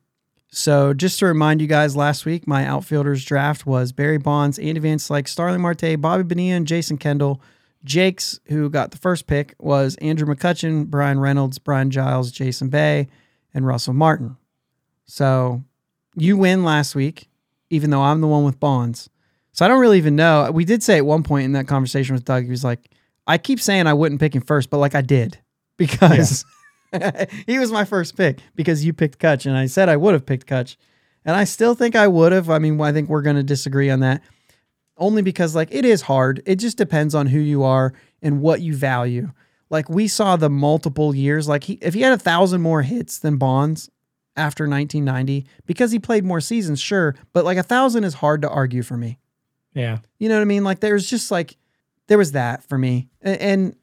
so just to remind you guys, last week my outfielders draft was Barry Bonds, Andy Van Slyke, Starling Marte, Bobby Bonilla, and Jason Kendall. Jake's, who got the first pick, was Andrew McCutchen, Bryan Reynolds, Brian Giles, Jason Bay, and Russell Martin. So you win last week, even though I'm the one with Bonds. So I don't really even know. We did say at one point in that conversation with Doug, he was like, I keep saying I wouldn't pick him first, but like I did because yeah. he was my first pick because you picked Kutch and I said I would have picked Kutch. And I still think I would have. I mean, I think we're going to disagree on that. Only because like it is hard. It just depends on who you are and what you value. Like we saw the multiple years like he if he had a thousand more hits than Bonds after 1990 because he played more seasons, sure, but like a thousand is hard to argue for me. Yeah. You know what I mean? Like there's just like there was that for me. And, and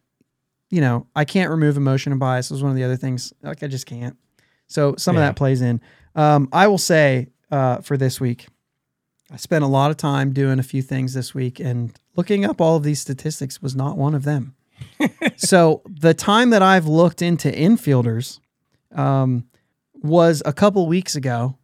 you know, I can't remove emotion and bias. Was one of the other things. Like I just can't. So some yeah. of that plays in. Um, I will say uh, for this week, I spent a lot of time doing a few things this week, and looking up all of these statistics was not one of them. so the time that I've looked into infielders um, was a couple weeks ago.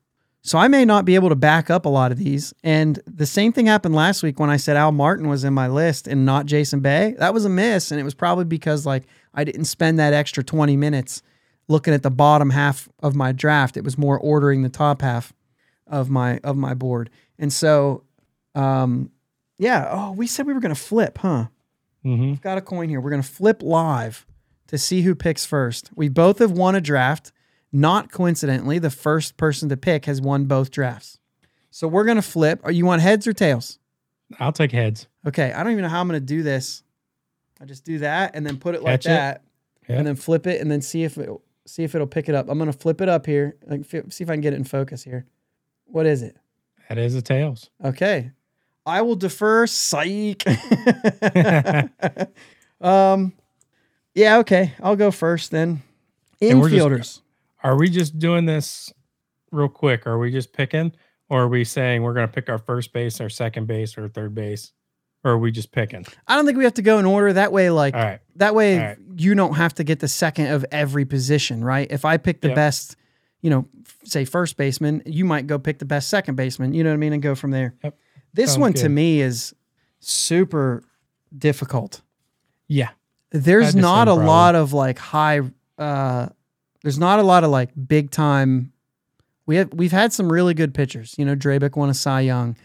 So I may not be able to back up a lot of these. And the same thing happened last week when I said Al Martin was in my list and not Jason Bay. That was a miss. And it was probably because like I didn't spend that extra 20 minutes looking at the bottom half of my draft. It was more ordering the top half of my of my board. And so um yeah, oh, we said we were gonna flip, huh? Mm-hmm. We've got a coin here. We're gonna flip live to see who picks first. We both have won a draft. Not coincidentally, the first person to pick has won both drafts. So we're gonna flip. Are you want heads or tails? I'll take heads. Okay, I don't even know how I'm gonna do this. I just do that and then put it like Catch it. that, Yeah. and then flip it and then see if it see if it'll pick it up. I'm gonna flip it up here. Like see if I can get it in focus here. What is it? That is a tails. Okay, I will defer. Psych. um, yeah. Okay, I'll go first then. And we're just- Infielders. Are we just doing this real quick? Are we just picking, or are we saying we're going to pick our first base, our second base, or third base, or are we just picking? I don't think we have to go in order. That way, like right. that way, right. you don't have to get the second of every position, right? If I pick the Yep. best, you know, say first baseman, you might go pick the best second baseman. You know what I mean, and go from there. Yep. This Sounds one to me is super difficult. Yeah. There's not a problem. lot of like high. uh There's not a lot of like big time. We have we've had some really good pitchers. You know, Drabek won a Cy Young.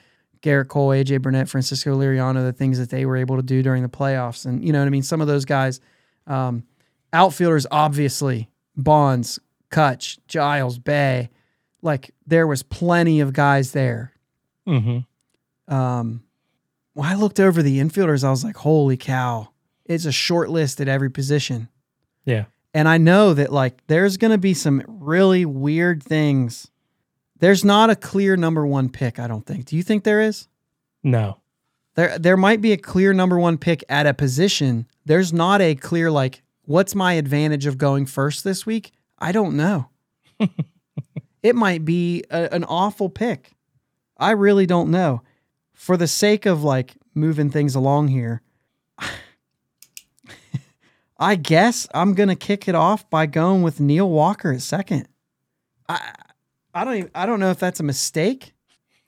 Gerrit Cole, AJ Burnett, Francisco Liriano, the things that they were able to do during the playoffs. And you know what I mean? Some of those guys, um, outfielders, obviously, Bonds, Kutch, Giles, Bay, like there was plenty of guys there. Mm-hmm. Um, when I looked over the infielders, I was like, holy cow, it's a short list at every position. Yeah. And I know that like there's going to be some really weird things. There's not a clear number one pick, I don't think. Do you think there is? No. There there might be a clear number one pick at a position. There's not a clear like what's my advantage of going first this week? I don't know. it might be a, an awful pick. I really don't know. For the sake of like moving things along here, I guess I'm gonna kick it off by going with Neil Walker at second. I I don't even, I don't know if that's a mistake.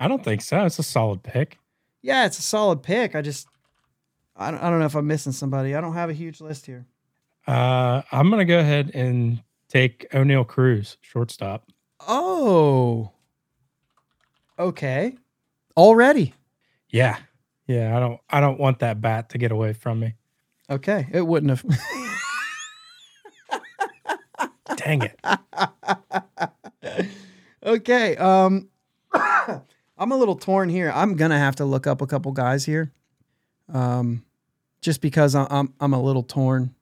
I don't think so. It's a solid pick. Yeah, it's a solid pick. I just, I don't, I don't know if I'm missing somebody. I don't have a huge list here. Uh, I'm going to go ahead and take Oneil Cruz, shortstop. Oh, okay. Already. Yeah. Yeah. I don't, I don't want that bat to get away from me. Okay. It wouldn't have. Dang it. okay. Um, I'm a little torn here. I'm gonna have to look up a couple guys here, um, just because I- I'm I'm a little torn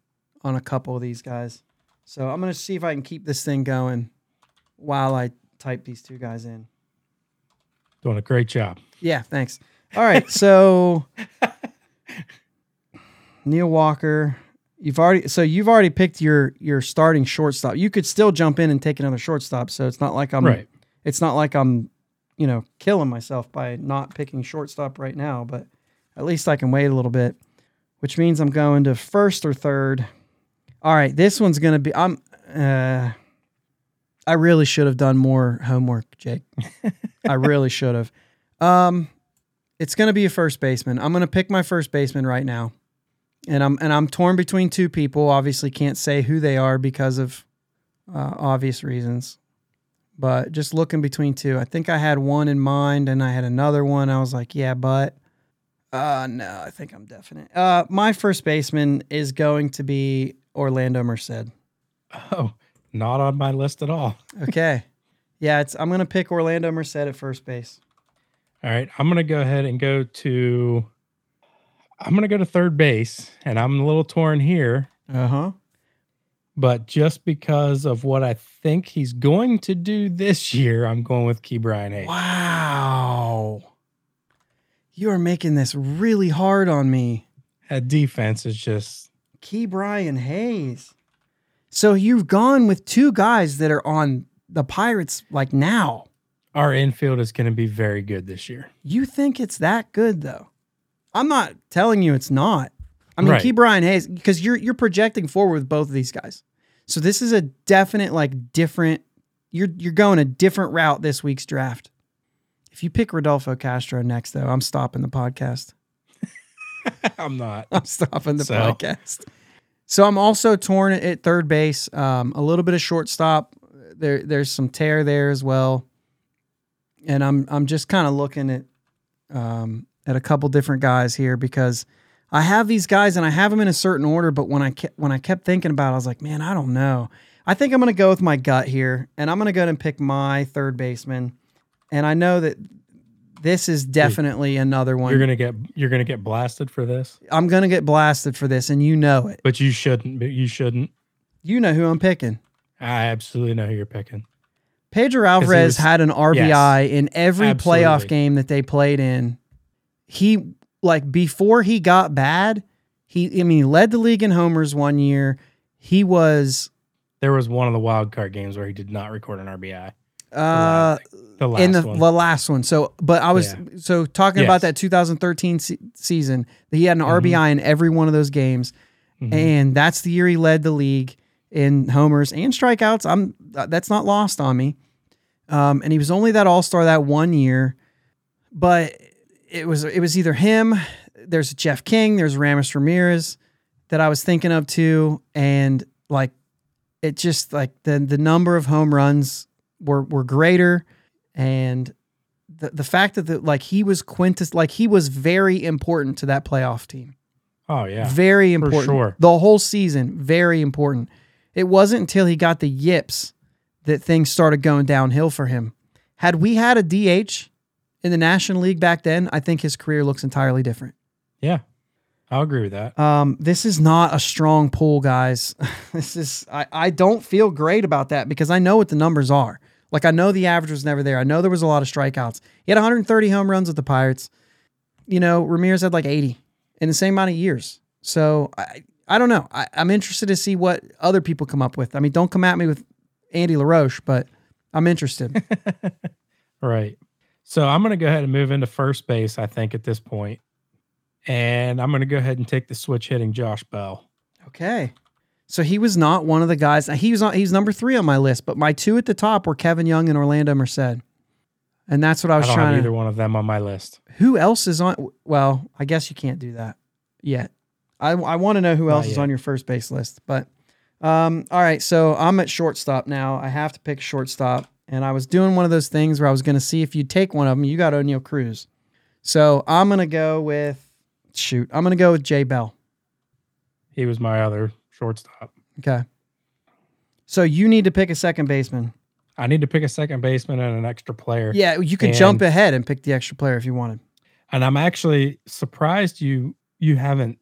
on a couple of these guys. So I'm gonna see if I can keep this thing going while I type these two guys in. Doing a great job. Yeah, thanks. All right, so Neil Walker, you've already so you've already picked your your starting shortstop. You could still jump in and take another shortstop, so it's not like I'm right. it's not like I'm, you know, killing myself by not picking shortstop right now, but at least I can wait a little bit, which means I'm going to first or third. All right, this one's going to be I'm uh I really should have done more homework, Jake. I really should have. Um it's going to be a first baseman. I'm going to pick my first baseman right now. And I'm and I'm torn between two people. Obviously can't say who they are because of uh, obvious reasons but just looking between two. I think I had one in mind and I had another one. I was like, yeah, but uh no, I think I'm definite. Uh my first baseman is going to be Orlando Merced. Oh, not on my list at all. Okay. yeah, it's I'm gonna pick Orlando Merced at first base. All right. I'm going to go ahead and go to, I'm going to go to third base. And I'm a little torn here, Uh-huh. but just because of what I think he's going to do this year, I'm going with Ke'Bryan Hayes. Wow. You are making this really hard on me. That defense is just, Ke'Bryan Hayes. So you've gone with two guys that are on the Pirates like now. our infield is going to be very good this year. You think it's that good though? I'm not telling you it's not. I mean, Right. Ke'Bryan Hayes because you're you're projecting forward with both of these guys. So this is a definite like different. You're you're going a different route this week's draft. If you pick Rodolfo Castro next, though, I'm stopping the podcast. I'm not. I'm stopping the So? podcast. So I'm also torn at, at third base. Um, a little bit of shortstop. There, there's some tear there as well, and I'm I'm just kind of looking at um, at a couple different guys here because I have these guys and I have them in a certain order. But when I kept when I kept thinking about, it, I was like, man, I don't know. I think I'm going to go with my gut here, and I'm going to go ahead and pick my third baseman. And I know that this is definitely another one. You're going to get, you're going to get blasted for this, I'm gonna get blasted for this, and you know it. but you shouldn't, but you shouldn't. You know who I'm picking. I absolutely know who you're picking. Pedro Alvarez was- had an RBI in every playoff game that they played in. He like before he got bad, he I mean he led the league in homers one year. He was There was one of the wild card games where he did not record an RBI. uh The last in the, one. the last one. So, but I was Yeah. so talking about that 2013 se- season. That he had an Mhm. RBI in every one of those games, Mhm. and that's the year he led the league in homers and strikeouts. I'm that's not lost on me. Um, and he was only that All Star that one year, but it was it was either him. There's Jeff King. There's Aramis Ramirez that I was thinking of too, and like it just like the the number of home runs were were greater, and the the fact that the, like he was quintus like he was very important to that playoff team. oh yeah, Very important. sure. The whole season, very important. It wasn't until he got the yips that things started going downhill for him. Had we had a DH in the National League back then, I think his career looks entirely different. yeah. I'll agree with that. Um, this is not a strong pull, guys. this is I, I don't feel great about that because I know what the numbers are. Like I know the average was never there. I know there was a lot of strikeouts. He had 130 home runs with the Pirates. You know, Ramirez had like 80 in the same amount of years. So I I don't know. I, I'm interested to see what other people come up with. I mean, don't come at me with Andy LaRoche, but I'm interested. Right. So I'm going to go ahead and move into first base, I think, at this point. And I'm going to go ahead and take the switch hitting Josh Bell. Okay. So he was not one of the guys. He was on. he was number three on my list, but my two at the top were Kevin Young and Orlando Merced, and that's what I I, was have trying either to. one of them on my list. Who else is on? Well, I guess you can't do that yet. I I want to know who Not else is on your first base list, but um, all right. So I'm at shortstop now. I have to pick shortstop, and I was doing one of those things where I was going to see if you take one of them. You got Oneil Cruz, so I'm gonna go with shoot. I'm gonna go with Jay Bell. He was my other shortstop. Okay. So you need to pick a second baseman. I need to pick a second baseman and an extra player. Yeah, you could jump ahead and pick the extra player if you wanted. And I'm actually surprised you you haven't.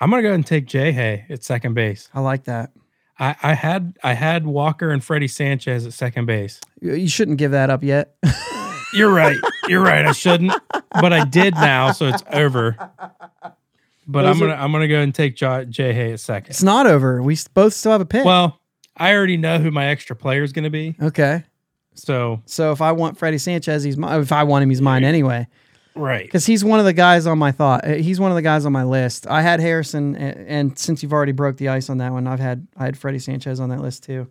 I'm gonna go and take Jay Hay at second base. I like that. I, I had I had Walker and Freddie Sanchez at second base. You shouldn't give that up yet. You're right. You're right. I shouldn't, but I did now, so it's over. But Those I'm gonna I'm gonna go and take J- Jay Hay at second. it's not over. We both still have a pick. Well, I already know who my extra player is gonna be. okay. So So if I want Freddie Sanchez, he's my, If I want him, he's mine anyway. Right. Because he's one of the guys on my thought. uh, He's one of the guys on my list. I had Harrison, and, and since you've already broke the ice on that one, I've had I had Freddie Sanchez on that list too.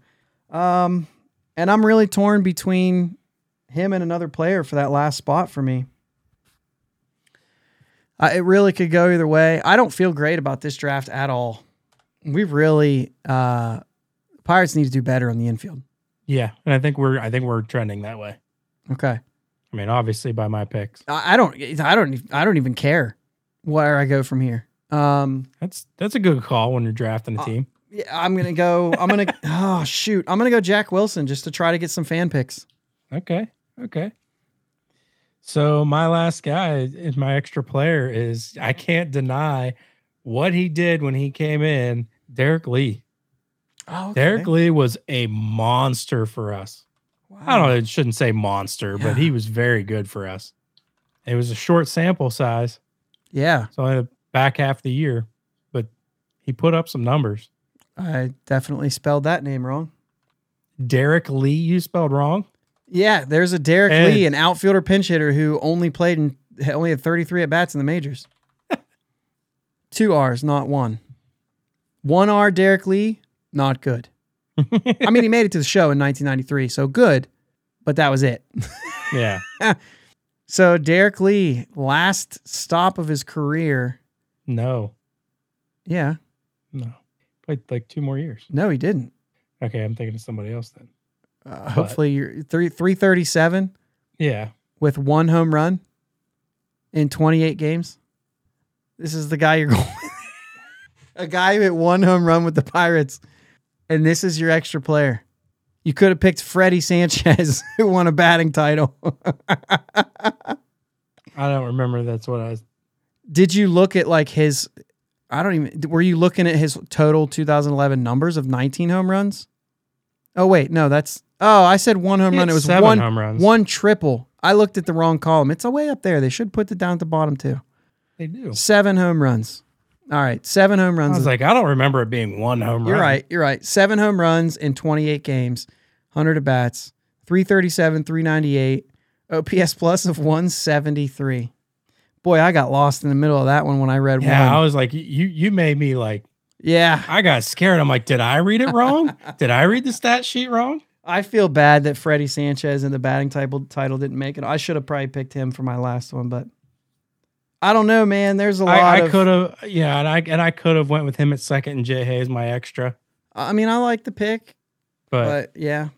Um, and I'm really torn between him and another player for that last spot for me. Uh, it really could go either way. I don't feel great about this draft at all. We really uh, Pirates need to do better on the infield. Yeah, and I think we're I think we're trending that way. Okay. I mean, obviously by my picks. I I don't. I don't. I don't even care where I go from here. Um, That's that's a good call when you're drafting a Uh, team. Yeah, I'm gonna go. I'm gonna. oh shoot! I'm gonna go Jack Wilson just to try to get some fan picks. Okay. Okay. So my last guy is my extra player is I can't deny what he did when he came in. Derrek Lee. Oh, Derrek Lee was a monster for us. I don't know, I shouldn't say monster, but he was very good for us. It was a short sample size, Yeah, so in the back half of the year, but he put up some numbers. I definitely spelled that name wrong. Derek Lee, you spelled wrong. Yeah, there's a Derek And- Lee, an outfielder pinch hitter who only played in only had 33 at bats in the majors. Two R's, not one. One R, Derek Lee, not good. I mean, he made it to the show in 1993, so good, but that was it. yeah. So Derrek Lee, last stop of his career. No, Yeah, no. Played like two more years. no, he didn't. Okay, I'm thinking of somebody else then. Uh, hopefully, you're three three thirty seven Yeah. with one home run in twenty eight games. This is the guy you're going. A guy who hit one home run with the Pirates, and this is your extra player. You could have picked Freddie Sanchez, who won a batting title. I don't remember that's what I. Did you look at like his? I don't even. Were you looking at his total 2011 numbers of 19 home runs? Oh wait, no, that's. Oh, I said one home run. It was seven one home runs. one triple. I looked at the wrong column. It's a way up there. They should put it down at the bottom too. They do. Seven home runs. All right, seven home runs. I was like, I don't remember it being one home run. you're right. You're right. Seven home runs in 28 games, 100 at bats, 337, 398, OPS plus of 173. Boy, I got lost in the middle of that one when I read Yeah, I was like, you you made me like, Yeah, I got scared. I'm like, did I read it wrong? did I read the stat sheet wrong? I feel bad that Freddie Sanchez in the batting title title didn't make it. I should have probably picked him for my last one, but I don't know, man. There's a lot I, I of. could have, yeah, and I and I could have went with him at second and Jay Hayes my extra, I mean, I like the pick, but, but yeah,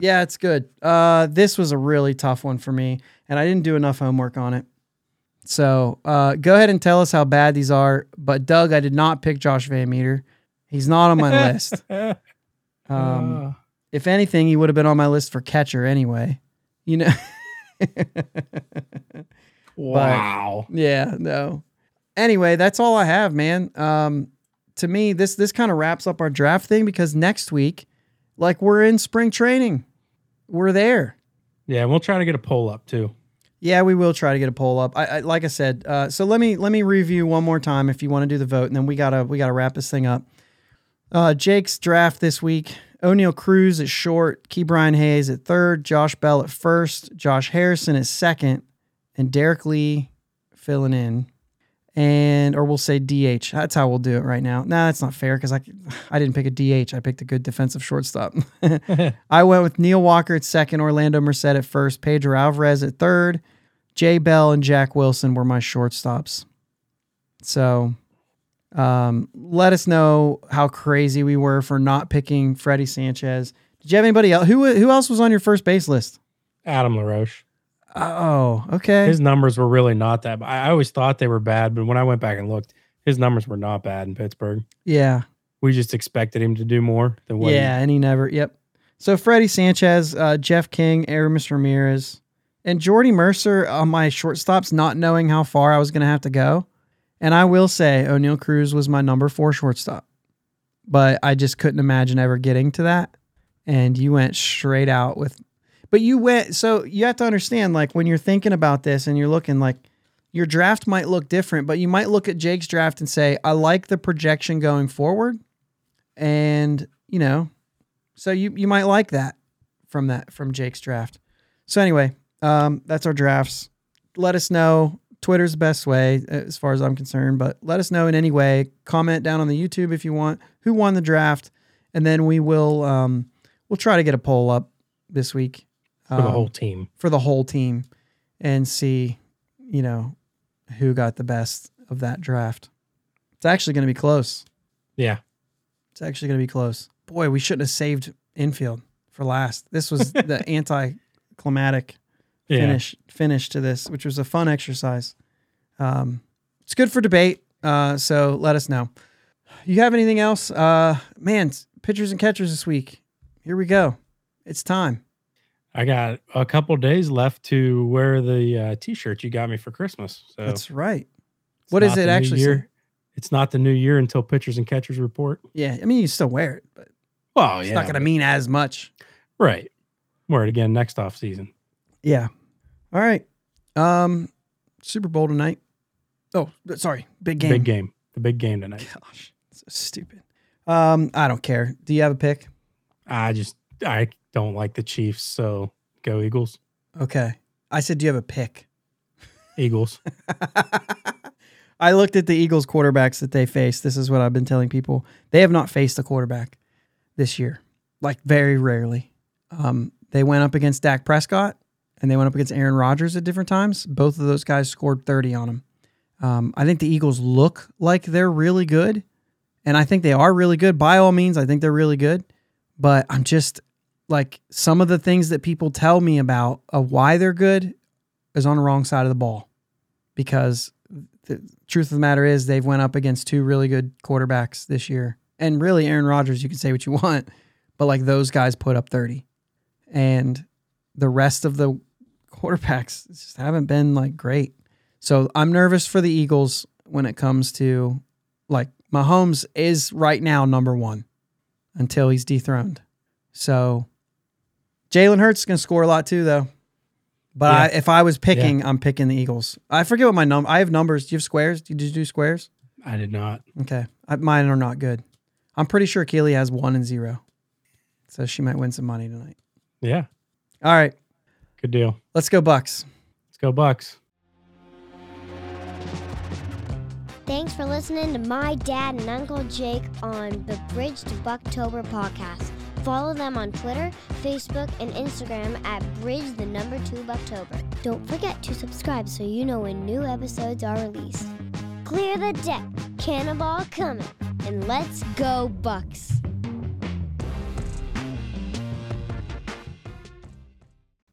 yeah, it's good. Uh, this was a really tough one for me, and I didn't do enough homework on it. So uh, go ahead and tell us how bad these are. But Doug, I did not pick Josh VanMeter. He's not on my list. Um, uh, if anything, he would have been on my list for catcher anyway. You know. wow. Yeah, no. Anyway, that's all I have, man. Um, to me, this this kind of wraps up our draft thing because next week, like we're in spring training, we're there. Yeah, and we'll try to get a poll up too. Yeah, we will try to get a poll up. I, I like I said. Uh, so let me let me review one more time if you want to do the vote, and then we gotta we gotta wrap this thing up. Uh, Jake's draft this week: Oneil Cruz at short, Ke'Bryan Hayes at third, Josh Bell at first, Josh Harrison at second, and Derrek Lee filling in. And or we'll say DH. That's how we'll do it right now. Nah, that's not fair because I I didn't pick a DH. I picked a good defensive shortstop. I went with Neil Walker at second, Orlando Merced at first, Pedro Alvarez at third, Jay Bell and Jack Wilson were my shortstops. So um, let us know how crazy we were for not picking Freddie Sanchez. Did you have anybody else? Who who else was on your first base list? Adam LaRoche. Oh, okay. His numbers were really not that. I I always thought they were bad, but when I went back and looked, his numbers were not bad in Pittsburgh. yeah. we just expected him to do more than what. he- yeah, and he never. Yep. So Freddie Sanchez, uh, Jeff King, Aramis Ramirez, and Jordy Mercer on my shortstops, not knowing how far I was going to have to go. And I will say, Oneil Cruz was my number four shortstop, but I just couldn't imagine ever getting to that. And you went straight out with, but you went. So you have to understand, like when you're thinking about this and you're looking like your draft might look different, but you might look at Jake's draft and say, I like the projection going forward. And, you know, so you you might like that from that from Jake's draft. So anyway, um, that's our drafts. Let us know. Twitter's the best way as far as I'm concerned, but let us know in any way. Comment down on the YouTube if you want who won the draft, and then we will um, we'll try to get a poll up this week for the um, whole team. for the whole team and see, you know, who got the best of that draft. It's actually going to be close. Yeah. It's actually going to be close. Boy, we shouldn't have saved infield for last. This was the anticlimactic Yeah. finish finish to this, which was a fun exercise. Um, it's good for debate. Uh, so let us know. You have anything else? Uh, man, pitchers and catchers this week. Here we go. It's time. I got a couple days left to wear the uh, t-shirt you got me for Christmas. So That's right. what not it actually year. It's not the new year until pitchers and catchers report. Yeah, I mean you still wear it, but Well, it's yeah, not going to mean as much. right. Wear it again next off season. Yeah. All right. Um, Super Bowl tonight. Oh, sorry, big game. Big game. The big game tonight. Gosh, so stupid. Um, I don't care. Do you have a pick? I just I don't like the Chiefs, so go Eagles. Okay. I said, do you have a pick? Eagles. I looked at the Eagles quarterbacks that they faced. This is what I've been telling people. They have not faced a quarterback this year, like very rarely. Um, they went up against Dak Prescott and they went up against Aaron Rodgers at different times. Both of those guys scored 30 on them. Um, I think the Eagles look like they're really good. And I think they are really good. By all means, I think they're really good. But I'm just like some of the things that people tell me about of why they're good is on the wrong side of the ball. Because the truth of the matter is they've went up against two really good quarterbacks this year. And really Aaron Rodgers, you can say what you want, but like those guys put up 30. And the rest of the quarterbacks just haven't been like great. So I'm nervous for the Eagles when it comes to like Mahomes is right now number one until he's dethroned. So Jalen Hurts is going to score a lot too, though. But I, if I was picking, I'm picking the Eagles. I forget what my number. I have numbers. Do you have squares? Did you do squares? I did not. Okay, I, mine are not good. I'm pretty sure Keely has one and zero, so she might win some money tonight. Yeah. All right, Good deal. let's go Bucks. Let's go Bucks. Thanks for listening to my dad and Uncle Jake on the Bridge to Bucktober podcast. Follow them on Twitter, Facebook, and Instagram at Bridge the number two Bucktober. Don't forget to subscribe so you know when new episodes are released. Clear the deck, cannonball coming, and let's go Bucks!